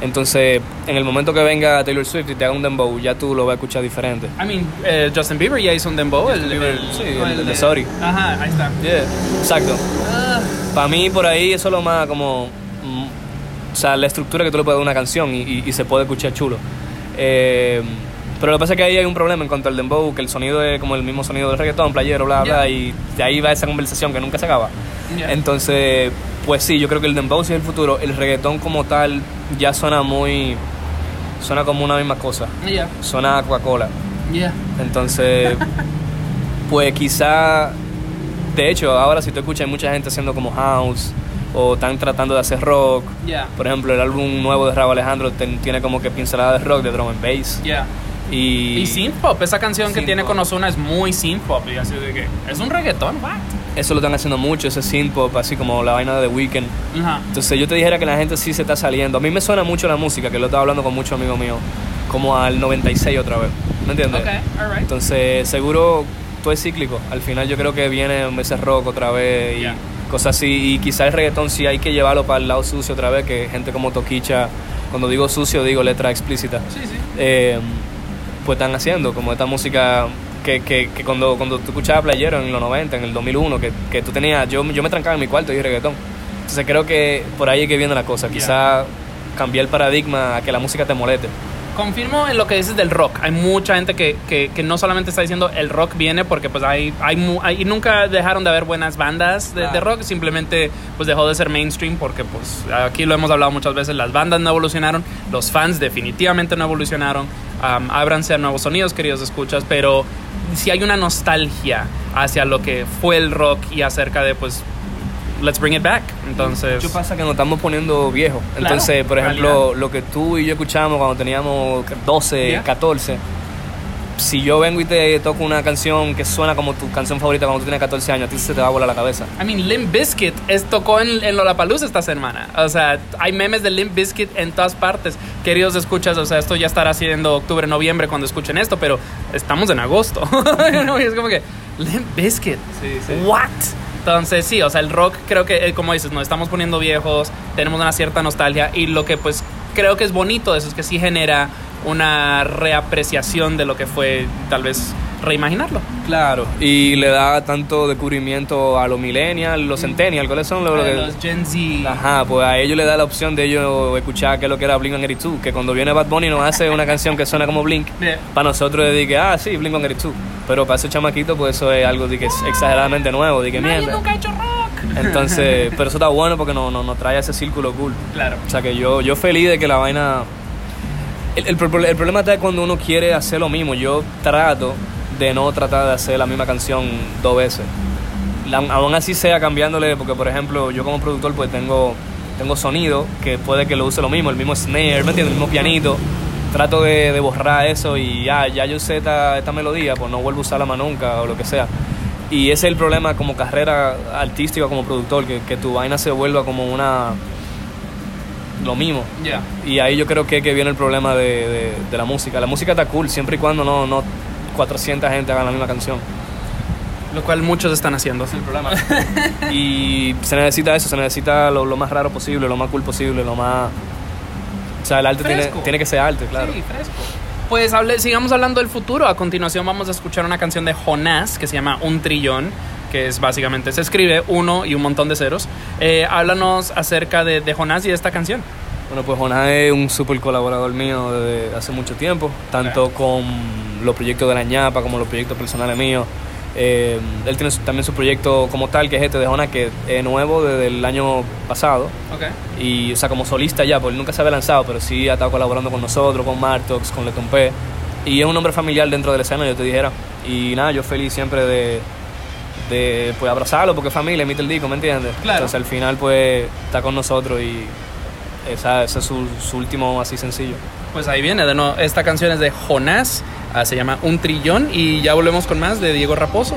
Entonces, en el momento que venga Taylor Swift y te haga un dembow, ya tú lo vas a escuchar diferente.
I mean, eh, Justin Bieber ya hizo un dembow. el,
Bieber,
el-
sí,
con
el de Sorry.
Ajá, ahí está.
Yeah, exacto.
Ah,
Para mí, por ahí, eso es lo más como. mm, o sea, la estructura que tú le puedes dar a una canción y, y- y se puede escuchar chulo. Eh, pero lo que pasa es que ahí hay un problema en cuanto al dembow, que el sonido es como el mismo sonido del reggaetón, playero, bla, bla,
Yeah.
y de ahí va esa conversación que nunca se acaba.
Yeah.
Entonces, pues sí, yo creo que el dembow sí es el futuro. El reggaetón como tal ya suena muy. Suena como una misma cosa.
yeah,
Suena a Coca-Cola.
yeah.
Entonces, pues quizá, de hecho, ahora si tú escuchas hay mucha gente haciendo como house o están tratando de hacer rock.
Yeah.
Por ejemplo, el álbum nuevo de Raúl Alejandro ten- tiene como que pincelada de rock, de drum and bass.
Yeah.
Y,
Y synth pop, esa canción que
Synth
tiene
pop.
con Ozuna es muy synth pop. Y así de que es un reggaetón, what?
eso lo están haciendo mucho, ese synth pop, así como la vaina de The Weeknd.
Ajá.
Entonces yo te dijera que la gente sí se está saliendo. A mí me suena mucho la música, que lo estaba hablando con muchos amigos míos, como al 96 otra vez. ¿Me entiendes?
Ok, alright.
Entonces, seguro todo es cíclico. Al final yo creo que viene ese rock otra vez y
Ya.
cosas así. Y quizás el reggaetón sí hay que llevarlo para el lado sucio otra vez, que gente como Toquicha, cuando digo sucio digo letra explícita,
Sí, sí.
eh, pues están haciendo como esta música que, que, que cuando, cuando tú escuchabas Playero en los 90, en el 2001, que, que tú tenías, yo, yo me trancaba en mi cuarto y reggaetón. Entonces creo que por ahí es que viene la cosa. Quizá cambiar el paradigma a que la música te moleste.
Confirmo en lo que dices del rock. Hay mucha gente que, que, que no solamente está diciendo el rock viene porque pues hay, hay, hay- y nunca dejaron de haber buenas bandas de, rock, simplemente pues dejó de ser mainstream porque pues aquí lo hemos hablado muchas veces, las bandas no evolucionaron, los fans definitivamente no evolucionaron, um, ábranse a nuevos sonidos, queridos escuchas, pero si hay una nostalgia hacia lo que fue el rock y acerca de pues let's bring it back. Entonces,
¿Qué pasa? Que nos estamos poniendo viejos. Entonces, por ejemplo,
realidad.
lo que tú y yo escuchamos cuando teníamos 12,
Yeah.
14, si yo vengo y te toco una canción que suena como tu canción favorita cuando tú tienes 14 años, a ti se te va a volar la cabeza.
I mean, Limp Bizkit es, tocó en, en Lollapalooza esta semana. O sea, hay memes de Limp Bizkit en todas partes. Queridos escuchas, o sea, esto ya estará siendo octubre, noviembre cuando escuchen esto, pero estamos en agosto. Es como que, Limp Bizkit.
Sí, sí.
What? Entonces, sí, o sea, el rock creo que, eh, como dices, nos estamos poniendo viejos, tenemos una cierta nostalgia y lo que pues creo que es bonito de eso es que sí genera una reapreciación de lo que fue tal vez reimaginarlo.
Claro. Y le da tanto descubrimiento a los millennials, los centennials, ¿cuáles son los,
Los, Gen Z.
Ajá, pues a ellos le da la opción de ellos escuchar qué es lo que era Blink-182, que cuando viene Bad Bunny nos hace una canción que suena como Blink,
Yeah.
para nosotros de que, ah, sí, Blink-182, pero para esos chamaquitos pues eso es algo de que es exageradamente nuevo, de que mierda.
nunca ha hecho rock.
Entonces, pero eso está bueno porque nos no, nos trae ese círculo cool.
Claro.
O sea que yo, yo feliz de que la vaina... El, el el problema está cuando uno quiere hacer lo mismo. Yo trato de no tratar de hacer la misma canción dos veces. La- aún así sea cambiándole, porque por ejemplo yo como productor pues tengo, tengo sonido que puede que lo use lo mismo, el mismo snare, ¿me entiendes? El mismo pianito. Trato de, de borrar eso y ya, ya yo sé esta, esta melodía, pues no vuelvo a usarla más nunca o lo que sea. Y ese es el problema como carrera artística, como productor, que, que tu vaina se vuelva como una... lo mismo.
Ya.
Y ahí yo creo que, que viene el problema de, de- de la música. La música está cool siempre y cuando no, no 400 gente hagan la misma canción.
Lo cual muchos están haciendo.
Es el problema. y se necesita eso, se necesita lo, lo más raro posible, lo más cool posible, lo más... O sea, el arte tiene, tiene que ser arte, claro.
Sí, fresco. Pues hable- sigamos hablando del futuro. A continuación vamos a escuchar una canción de Jonás que se llama Un Trillón, que es básicamente, se escribe uno y un montón de ceros. Eh, háblanos acerca de, de Jonás y de esta canción.
Bueno, pues Jonás es un súper colaborador mío desde hace mucho tiempo, tanto con los proyectos de la ñapa como los proyectos personales míos. Eh, él tiene también su proyecto como tal, que es este de Jonás, que es nuevo desde el año pasado.
Ok.
Y, o sea, como solista ya, porque él nunca se había lanzado, pero sí ha estado colaborando con nosotros, con Martox, con Leton P. Y es un hombre familiar dentro de la escena, yo te dijera. Y nada, yo feliz siempre de, de pues, abrazarlo, porque es familia, emite el disco, ¿me entiendes?
Claro.
Entonces al final, pues, está con nosotros y esa, ese es su, su último así sencillo.
Pues ahí viene, de nuevo, esta canción es de Jonás, ah, se llama Un Trillón y ya volvemos con más de Diego Raposo.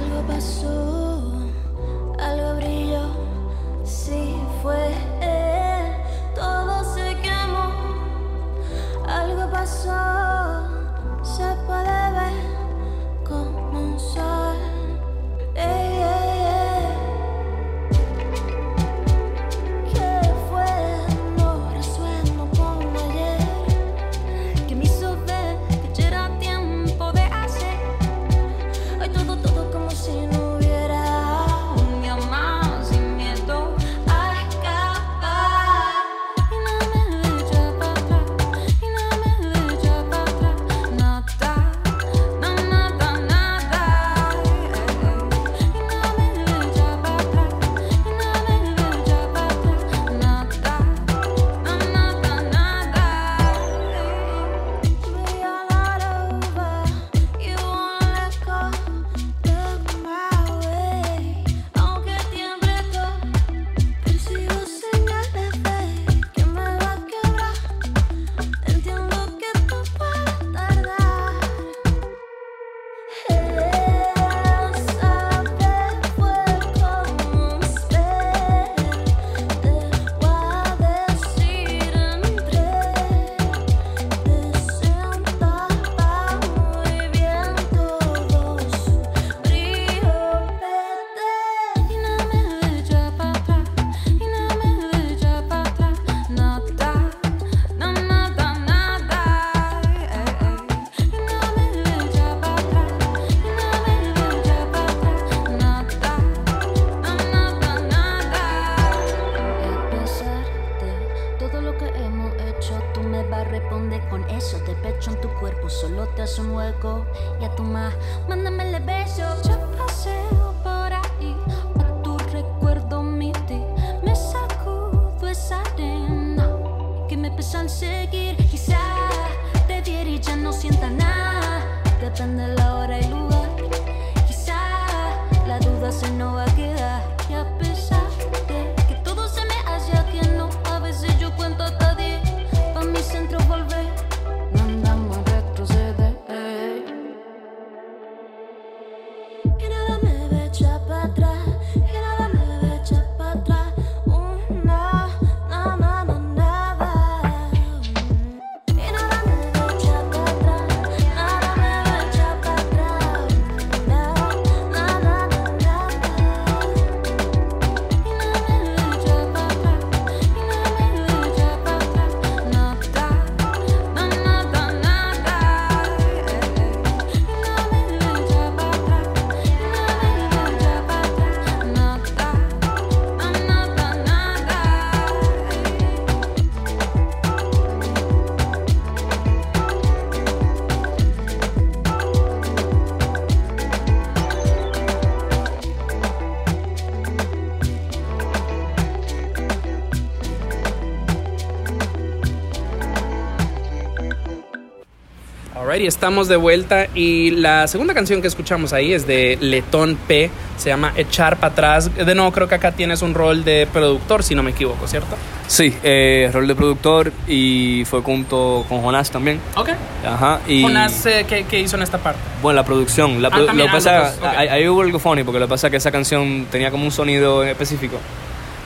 Alrighty, estamos de vuelta y la segunda canción que escuchamos ahí es de Letón P, se llama Echar para atrás. De nuevo, creo que acá tienes un rol de productor, si no me equivoco, ¿cierto?
Sí, eh, rol de productor y fue junto con Jonás también.
Ok.
Ajá. Y,
Jonás, eh, ¿qué, qué hizo en esta parte?
Bueno, la producción. La
Ah,
produ- lo que pasa, ahí, ahí hubo algo funny, porque lo que pasa es que esa canción tenía como un sonido en específico.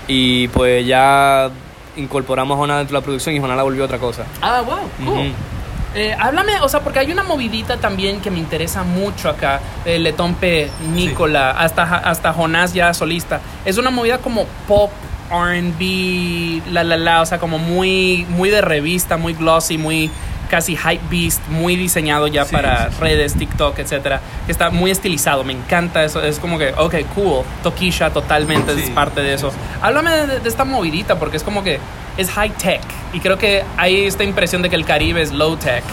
Y pues ya incorporamos a Jonás dentro de la producción y Jonás la volvió otra cosa.
Ah, wow, cool. Eh, háblame, o sea, porque hay una movidita también que me interesa mucho acá, eh, Letón P, Nicola, hasta, hasta Jonás ya solista. Es una movida como pop, RB, la la la, o sea, como muy, muy de revista, muy glossy, muy casi hype beast, muy diseñado ya
Sí,
para
sí, sí.
redes, TikTok, etcétera. que Está muy estilizado, me encanta eso. Es como que, ok, cool. Toquisha totalmente es parte de eso. Háblame de, de esta movidita porque es como que es high tech. y creo que hay esta impresión de que el Caribe es low tech,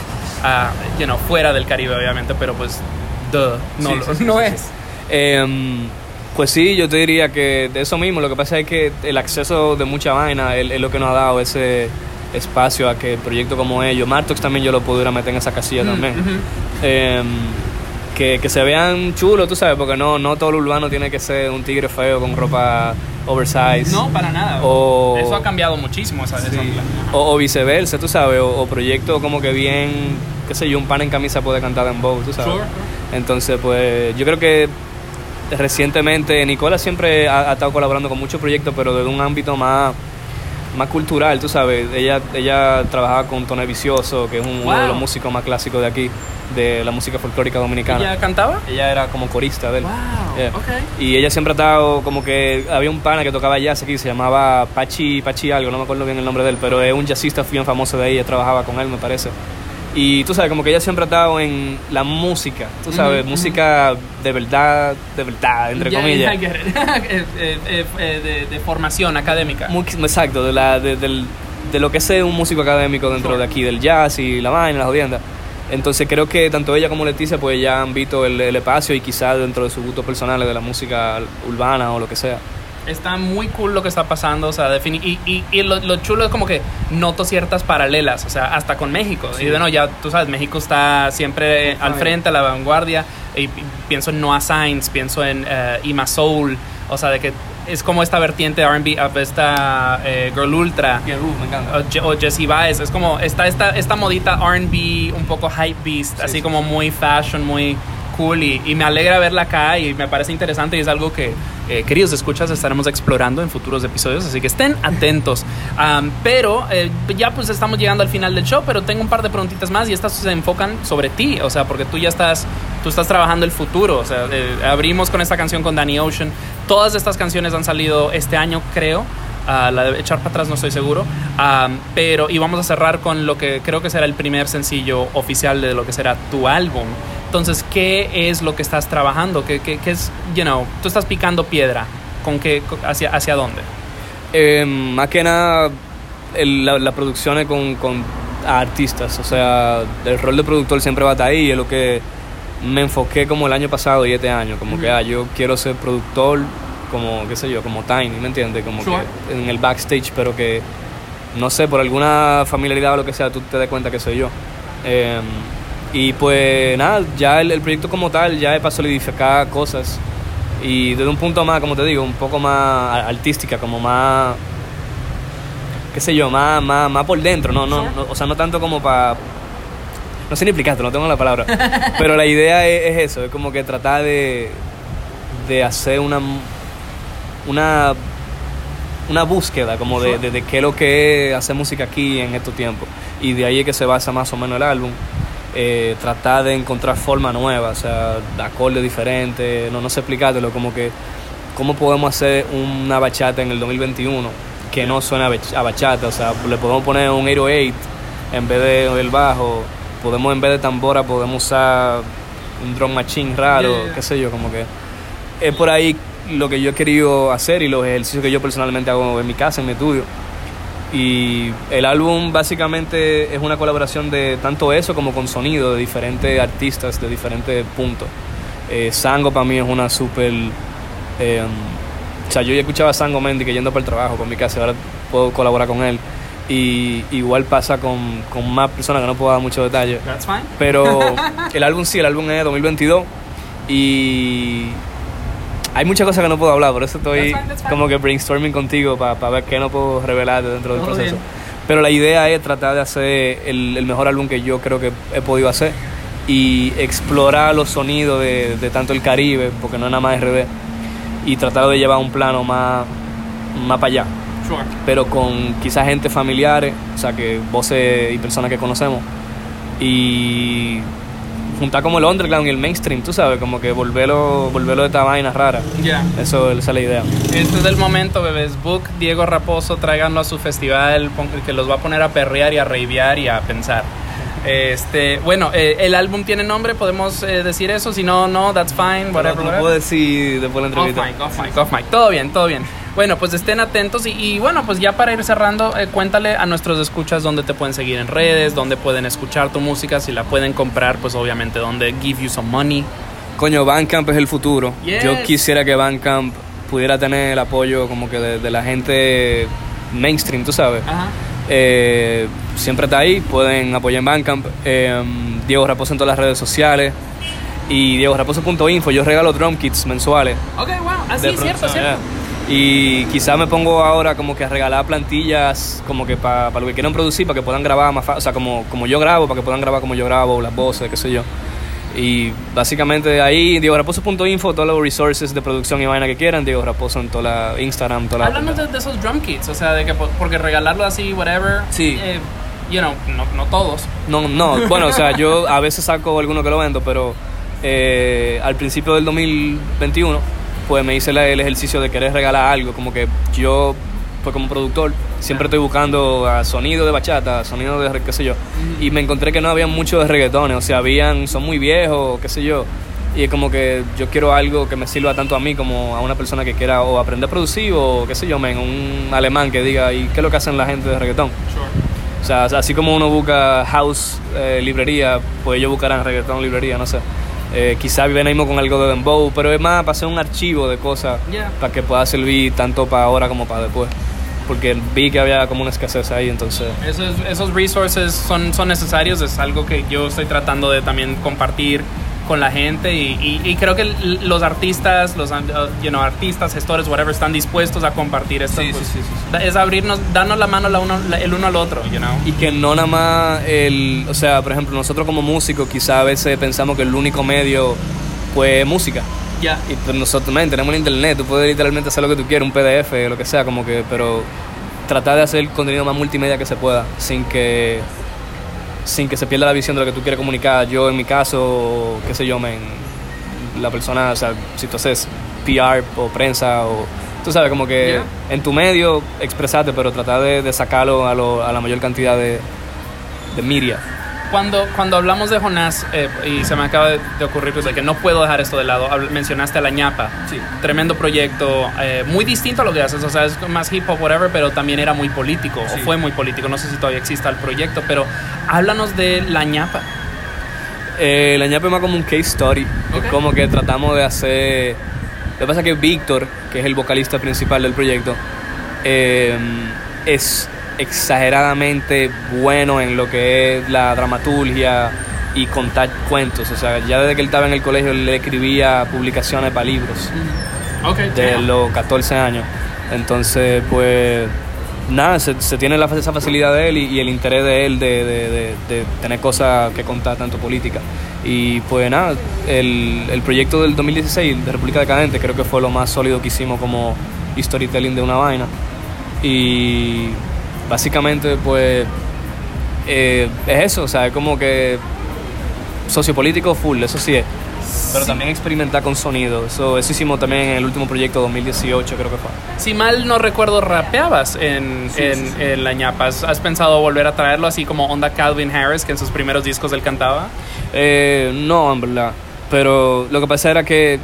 ah, you know, fuera del Caribe obviamente, pero pues, duh, no, lo- no es.
Em, pues sí, yo te diría que de eso mismo. Lo que pasa es que el acceso de mucha vaina es, es lo que nos ha dado ese espacio a que proyectos como ellos, Martox también yo lo pudiera meter en esa casilla
Mm,
también. Em, que, que se vean chulos, tú sabes, porque no, no todo el urbano tiene que ser un tigre feo con ropa oversize.
No, para nada.
O-
Eso ha cambiado muchísimo. Esa, esa-
O, o viceversa, tú sabes, o, o proyectos como que bien, qué sé yo, un pan en camisa puede cantar en Vogue, tú sabes.
Sure,
Entonces, pues yo creo que recientemente Nicola siempre ha, ha estado colaborando con muchos proyectos, pero desde un ámbito más, más cultural, tú sabes. Ella, ella trabajaba con Tone Vicioso, que es un- uno de los músicos más clásicos de aquí, de la música folclórica dominicana.
¿Ella cantaba?
Ella era como corista de él.
Wow,
Yeah. Y ella siempre ha estado como que había un pana que tocaba jazz aquí, se llamaba Pachi, Pachi algo, no me acuerdo bien el nombre de él, pero es un jazzista bien famoso de ahí, ella trabajaba con él, me parece. Y tú sabes, como que ella siempre ha estado en la música, tú sabes, música de verdad, de verdad, entre comillas.
Eh, eh, eh, de, de formación académica.
Muy- exacto, de, la, de, del- de lo que es un músico académico dentro de aquí, del jazz y la vaina, las jodiendas. Entonces creo que tanto ella como Leticia pues ya han visto el, el espacio y quizás dentro de sus gustos personales de la música urbana o lo que sea.
Está muy cool lo que está pasando, o sea, y, y, y lo, lo chulo es como que noto ciertas paralelas, o sea, hasta con México. Y bueno, ya tú sabes, México está siempre al frente, a la vanguardia, y, y pienso en Noah Sainz, pienso en eh, Ima Soul, o sea, de que es como esta vertiente R&B, uh, esta eh, Girl Ultra.
me encanta.
O, o Jessie Baez, es como esta, esta, esta modita R&B, un poco hype beast, así como muy fashion, muy cool y, y me alegra verla acá y me parece interesante y es algo que, eh, queridos escuchas, estaremos explorando en futuros episodios, así que estén atentos. Am, pero eh, ya pues estamos llegando al final del show, pero tengo un par de preguntitas más y estas se enfocan sobre ti, o sea, porque tú ya estás, tú estás trabajando el futuro, o sea, eh, abrimos con esta canción con Danny Ocean, todas estas canciones han salido este año, creo. Ah, la de echar para atrás no estoy seguro. Am, pero, y vamos a cerrar con lo que creo que será el primer sencillo oficial de lo que será tu álbum. Entonces, ¿qué es lo que estás trabajando? ¿Qué, qué, qué es, you know, tú estás picando piedra? ¿Con qué, hacia, hacia dónde?
Eh, más que nada, el- la, la producción es con, con artistas. O sea, el rol de productor siempre va a estar ahí. Es lo que me enfoqué como el año pasado y este año. Como que ah, yo quiero ser productor, como, qué sé yo, como Tiny, ¿me entiendes? Como
Sure.
que en el backstage, pero que, no sé, por alguna familiaridad o lo que sea, tú te das cuenta que soy yo. Eh, y pues nada, ya el, el proyecto como tal ya es para solidificar cosas. Y desde un punto más, como te digo, un poco más artística, como más qué sé yo, más, más, más por dentro, no, no, no, o sea, no tanto como para... No sé ni explicarte, no tengo la palabra. Pero la idea es, es eso, es como que tratar de, de hacer una, una, una búsqueda como de, de, de qué es lo que es hacer música aquí en estos tiempos. Y de ahí es que se basa más o menos el álbum. Eh, tratar de encontrar formas nuevas, o sea, acordes diferentes, no, no sé explicártelo, como que cómo podemos hacer una bachata en el 2021 que no suena a bachata, o sea, le podemos poner un 808 en vez de el bajo, podemos en vez de tambora podemos usar un drum machine raro,
Yeah, yeah.
qué sé yo, como que es por ahí lo que yo he querido hacer y los ejercicios que yo personalmente hago en mi casa, en mi estudio. Y el álbum básicamente es una colaboración de tanto eso como con sonido de diferentes artistas de diferentes puntos. Eh, Sango para mí es una súper... eh, o sea, yo ya escuchaba a Sango Mendy que yendo para el trabajo por mi casa, ahora puedo colaborar con él. Y igual pasa con, con más personas que no puedo dar muchos detalles. Pero el álbum sí, el álbum es de 2022 y hay muchas cosas que no puedo hablar, por eso estoy
That's fine, that's fine.
como que brainstorming contigo para ver qué no puedo revelar dentro del
Todo
proceso.
bien.
Pero la idea es tratar de hacer el, el mejor álbum que yo creo que he podido hacer y explorar los sonidos de, de tanto el Caribe, porque no es nada más RD, y tratar de llevar un plano más, más para allá
Sure.
pero con quizás gente familiares, o sea, que voces y personas que conocemos. Y juntar como el underground y el mainstream, tú sabes, como que volverlo, volverlo de esta vaina rara.
Ya.
Eso esa es la idea.
Este es el momento, bebés. Book, Diego Raposo, tráiganlo a su festival, que los va a poner a perrear y a ravear y a pensar. Este, bueno, eh, el álbum tiene nombre, podemos eh, decir eso, si no, no, that's fine, whatever.
no puedo decir después de la
Off
entrevista.
mic, off mic, off mic. Todo bien, todo bien. Bueno, pues estén atentos y, y bueno, pues ya para ir cerrando, eh, cuéntale a nuestros escuchas dónde te pueden seguir en redes, dónde pueden escuchar tu música, si la pueden comprar, pues obviamente dónde give you some money.
Coño, Bandcamp es el futuro.
Yes.
Yo quisiera que Bandcamp pudiera tener el apoyo como que de, de la gente mainstream, tú sabes.
Ajá.
Eh, siempre está ahí, pueden apoyar en Bandcamp. Eh, Diego Raposo en todas las redes sociales. Y diegoraposo.info, yo regalo drum kits mensuales.
Ok, wow. Ah,
de
sí, cierto, cierto.
Y quizá me pongo ahora como que a regalar plantillas como que para lo que quieran producir, para que puedan grabar más fácil, o sea, como, como yo grabo, para que puedan grabar como yo grabo, las voces, qué sé yo. Y básicamente ahí, diegoraposo.info, todos los resources de producción y vaina que quieran, Diego Raposo en toda la Instagram, toda la...
Háblanos de, de esos drum kits, o sea, de que po- porque regalarlo así, whatever.
Sí.
eh, you know, no, no todos.
No, no, bueno, o sea, yo a veces saco alguno que lo vendo, pero eh, al principio del 2021, pues me hice el ejercicio de querer regalar algo, como que yo, pues como productor, siempre estoy buscando a sonido de bachata, sonido de qué sé yo, y me encontré que no había mucho de reggaetones, o sea, habían, son muy viejos, qué sé yo, y es como que yo quiero algo que me sirva tanto a mí como a una persona que quiera o aprender a producir o qué sé yo, men, un alemán que diga, ¿y qué es lo que hacen la gente de reggaetón? O sea, así como uno busca house eh, librería, pues ellos buscarán reggaetón librería, no sé. Eh, quizá viven ahí mismo con algo de dembow, pero es más para hacer un archivo de cosas
Yeah.
para que pueda servir tanto para ahora como para después. Porque vi que había como una escasez ahí, entonces...
Esos, esos resources son, son necesarios, es algo que yo estoy tratando de también compartir con la gente y, y- y creo que los artistas, los uh, you know, artistas, gestores, whatever, están dispuestos a compartir esto.
Sí,
pues,
sí, sí,
Es abrirnos, darnos la mano la uno, la- el uno al otro, you know.
Y que no nada más el... O sea, por ejemplo, nosotros como músicos quizá a veces pensamos que el único medio, pues, es música.
Ya.
Y pues nosotros, man, tenemos el internet, tú puedes literalmente hacer lo que tú quieras, un PDF, lo que sea, como que, pero tratar de hacer el contenido más multimedia que se pueda, sin que sin que se pierda la visión de lo que tú quieres comunicar. Yo, en mi caso, qué sé yo, la persona, o sea, si tú haces PR o prensa o... Tú sabes, como que
Yeah.
en tu medio expresarte, pero tratar de, de sacarlo a, lo- a la mayor cantidad de, de media.
Cuando, cuando hablamos de Jonás, eh, y se me acaba de, de ocurrir, pues, de que no puedo dejar esto de lado, habl- mencionaste a La ñapa.
Sí.
Tremendo proyecto, eh, muy distinto a lo que haces, o sea, es más hip hop, whatever, pero también era muy político,
Sí.
o fue muy político, no sé si todavía exista el proyecto, pero háblanos de La ñapa.
Eh, la ñapa es más como un case story. Es como que tratamos de hacer. Lo que pasa es que Víctor, que es el vocalista principal del proyecto, eh, es exageradamente bueno en lo que es la dramaturgia y contar cuentos. O sea, ya desde que él estaba en el colegio, él le escribía publicaciones para libros
Ok,
de los 14 años. Entonces, pues, nada, se, se tiene la, esa facilidad de él y, y el interés de él de, de- de- de tener cosas que contar, tanto política. Y pues nada, el, el proyecto del 2016 de República Decadente creo que fue lo más sólido que hicimos como storytelling de una vaina. Y básicamente, pues, eh, es eso, o sea, es como que sociopolítico full, eso sí es. Pero también experimentar con sonido. Eso, eso hicimos también en el último proyecto 2018, creo que fue.
Si mal no recuerdo, rapeabas en, en, en La ñapa. ¿Has, has pensado volver a traerlo así como onda Calvin Harris, que en sus primeros discos él cantaba?
Eh, no, en verdad. Pero lo que pasa era que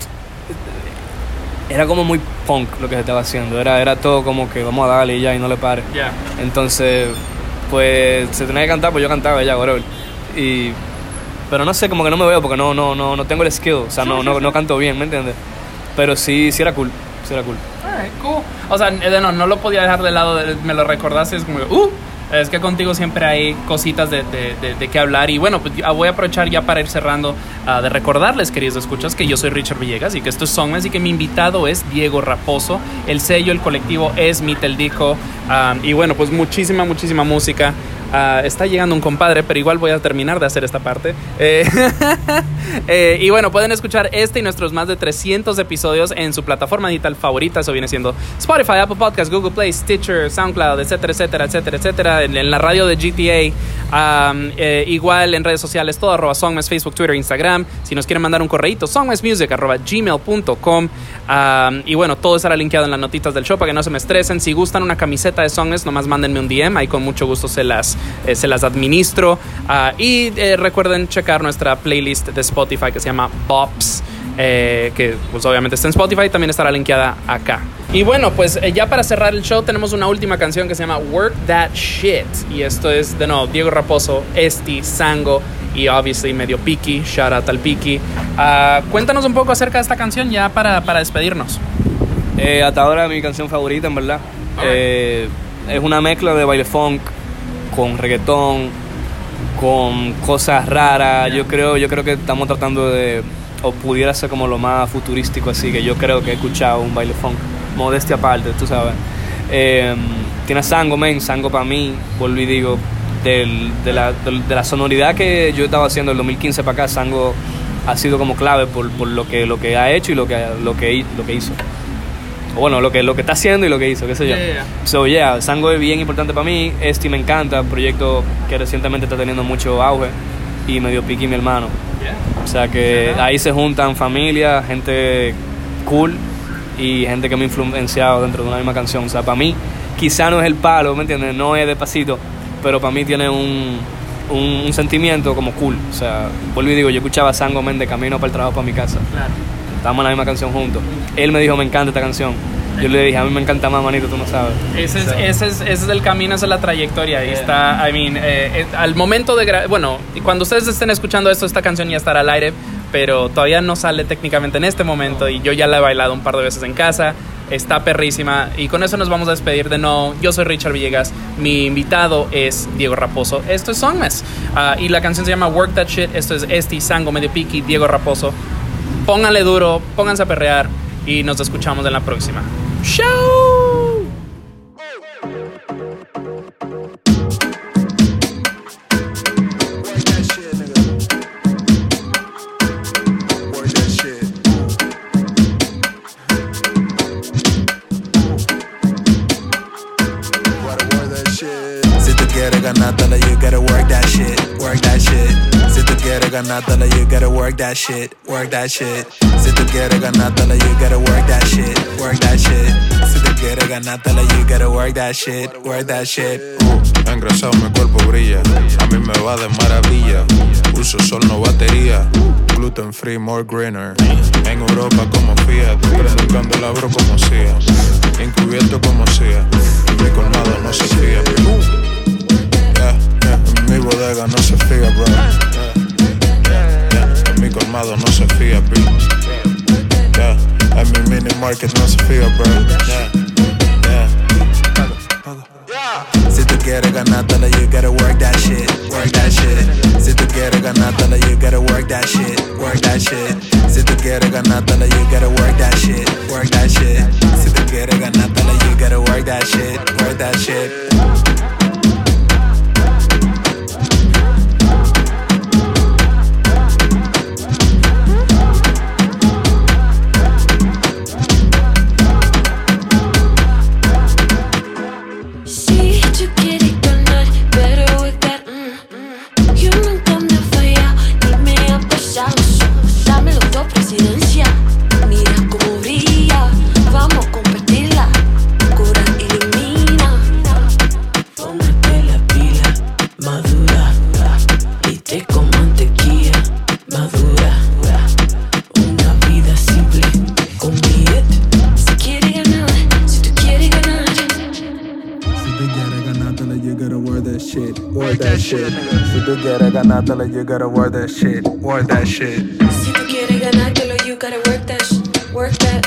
era como muy punk lo que se estaba haciendo. Era, era todo como que vamos a darle y ya y no le pare.
Ya.
Entonces, pues se tenía que cantar, pues yo cantaba ya, whatever. Y, pero no sé, como que no me veo porque no, no, no, no tengo el skill. O sea, no, no, no canto bien, ¿me entiendes? Pero sí, sí era cool. Sí era cool.
Alright, cool. O sea, no, no lo podía dejar de lado, me lo recordaste, es como, uh, es que contigo siempre hay cositas de, de, de, qué hablar. Y bueno, pues voy a aprovechar ya para ir cerrando, ah, de recordarles, queridos escuchas, que yo soy Richard Villegas y que esto es Songmas y que mi invitado es Diego Raposo. El sello, el colectivo es Miteldico. ah, y bueno, pues muchísima, muchísima música. Ah, está llegando un compadre, pero igual voy a terminar de hacer esta parte. Eh, eh, y bueno, pueden escuchar este y nuestros más de 300 episodios en su plataforma digital favorita. Eso viene siendo Spotify, Apple Podcasts, Google Play, Stitcher, SoundCloud, etcétera, etcétera, etcétera, etcétera. En, la radio de GTA. eh, igual en redes sociales, todo arroba Songmas, Facebook, Twitter, Instagram. Si nos quieren mandar un correíto, songmasmusic arroba gmail.com. Um, y bueno, todo estará linkeado en las notitas del show para que no se me estresen. Si gustan una camiseta de Songmas, nomás mándenme un DM. Ahí con mucho gusto se las, eh, se las administro. Ah, y eh, recuerden checar nuestra playlist de Spotify que se llama Bops. eh, que pues obviamente está en Spotify, también estará linkeada acá. Y bueno, pues eh, ya para cerrar el show tenemos una última canción que se llama Work That Shit. Y esto es de nuevo Diego Raposo, Esti, Sango y obviously medio Piki, shout out al Piki. Ah, cuéntanos un poco acerca de esta canción ya para, para despedirnos.
Eh, hasta ahora mi canción favorita, en verdad. Es una mezcla de baile funk con reggaetón, con cosas raras. Yo creo, yo creo que estamos tratando de, o pudiera ser como lo más futurístico así, que yo creo que he escuchado un baile funk. Modestia aparte, tú sabes. Eh, tiene Sango, men, Sango para mí, vuelvo y digo, del- de, la, de la sonoridad que yo estaba haciendo del 2015 para acá, Sango ha sido como clave por, por lo, que, lo que ha hecho y lo que, lo que, lo que hizo. O bueno, lo que, lo que está haciendo y lo que hizo, qué sé yo.
Yeah, yeah, yeah.
So, yeah, Sango es bien importante para mí. Este me encanta, proyecto que recientemente está teniendo mucho auge. Y medio piqui mi hermano. O sea que ahí se juntan familia, gente cool y gente que me ha influenciado dentro de una misma canción. O sea, para mí quizá no es el palo, ¿me entiendes? No es despacito, pero para mí tiene un, un, un sentimiento como cool. O sea, vuelvo y digo, yo escuchaba Sango Men de camino para el trabajo para mi casa.
Claro.
Estábamos en la misma canción juntos. Él me dijo, me encanta esta canción. Yo le dije, a mí me encanta más, manito, tú no sabes.
Ese es,
O sea,
ese, es, ese es el camino, esa es la trayectoria. Ahí
Yeah.
está, I mean, eh, eh, al momento de... gra- Bueno, y cuando ustedes estén escuchando esto, esta canción ya estará al aire, pero todavía no sale técnicamente en este momento y yo ya la he bailado un par de veces en casa. Está perrísima y con eso nos vamos a despedir de no. Yo soy Richard Villegas, mi invitado es Diego Raposo. Esto es Songmas Ah, y la canción se llama Work That Shit. Esto es Esti, Sango, Medio Piki, Diego Raposo. Pónganle duro, pónganse a perrear y nos escuchamos en la próxima. ¡Chao!
Ganártela, you gotta work that shit, work that shit. Si tú quieres ganártela, you gotta work that shit, work that shit. Si tú quieres ganártela, you gotta work that shit, work that shit.
Uh, engrasado mi cuerpo brilla, a mí me va de maravilla. Uso sol no batería, gluten free, more greener. En Europa como Fiat, prendo candelabro como sea, encubierto como sea. Mi colmado no se fía. Yeah, yeah, En mi bodega no se fía, bro. Colmado no se fía, bro. Yeah, En mi mini market no se fía, bro. Yeah, yeah.
Si tú quieres ganártela, you gotta work that shit, work that shit. Si tú quieres ganártela, you gotta work that shit, work that shit. Si tú quieres ganártela, you gotta work that shit, work that shit. Si tú quieres ganártela, you gotta work that shit, work that shit. Quieres ganártela, you gotta work that shit, work that shit.
Si tú quieres ganártelo, you gotta work that, sh- work that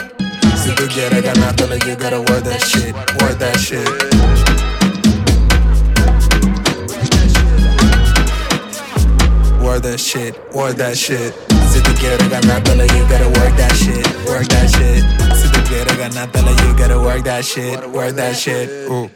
Si tú quieres ganártela, you gotta work that shit, work that shit. Work that shit, work that shit. Si tú quieres ganártela, you gotta work that shit, work that shit. Si tú quieres ganártela, you gotta work that shit, work that shit.
Uh,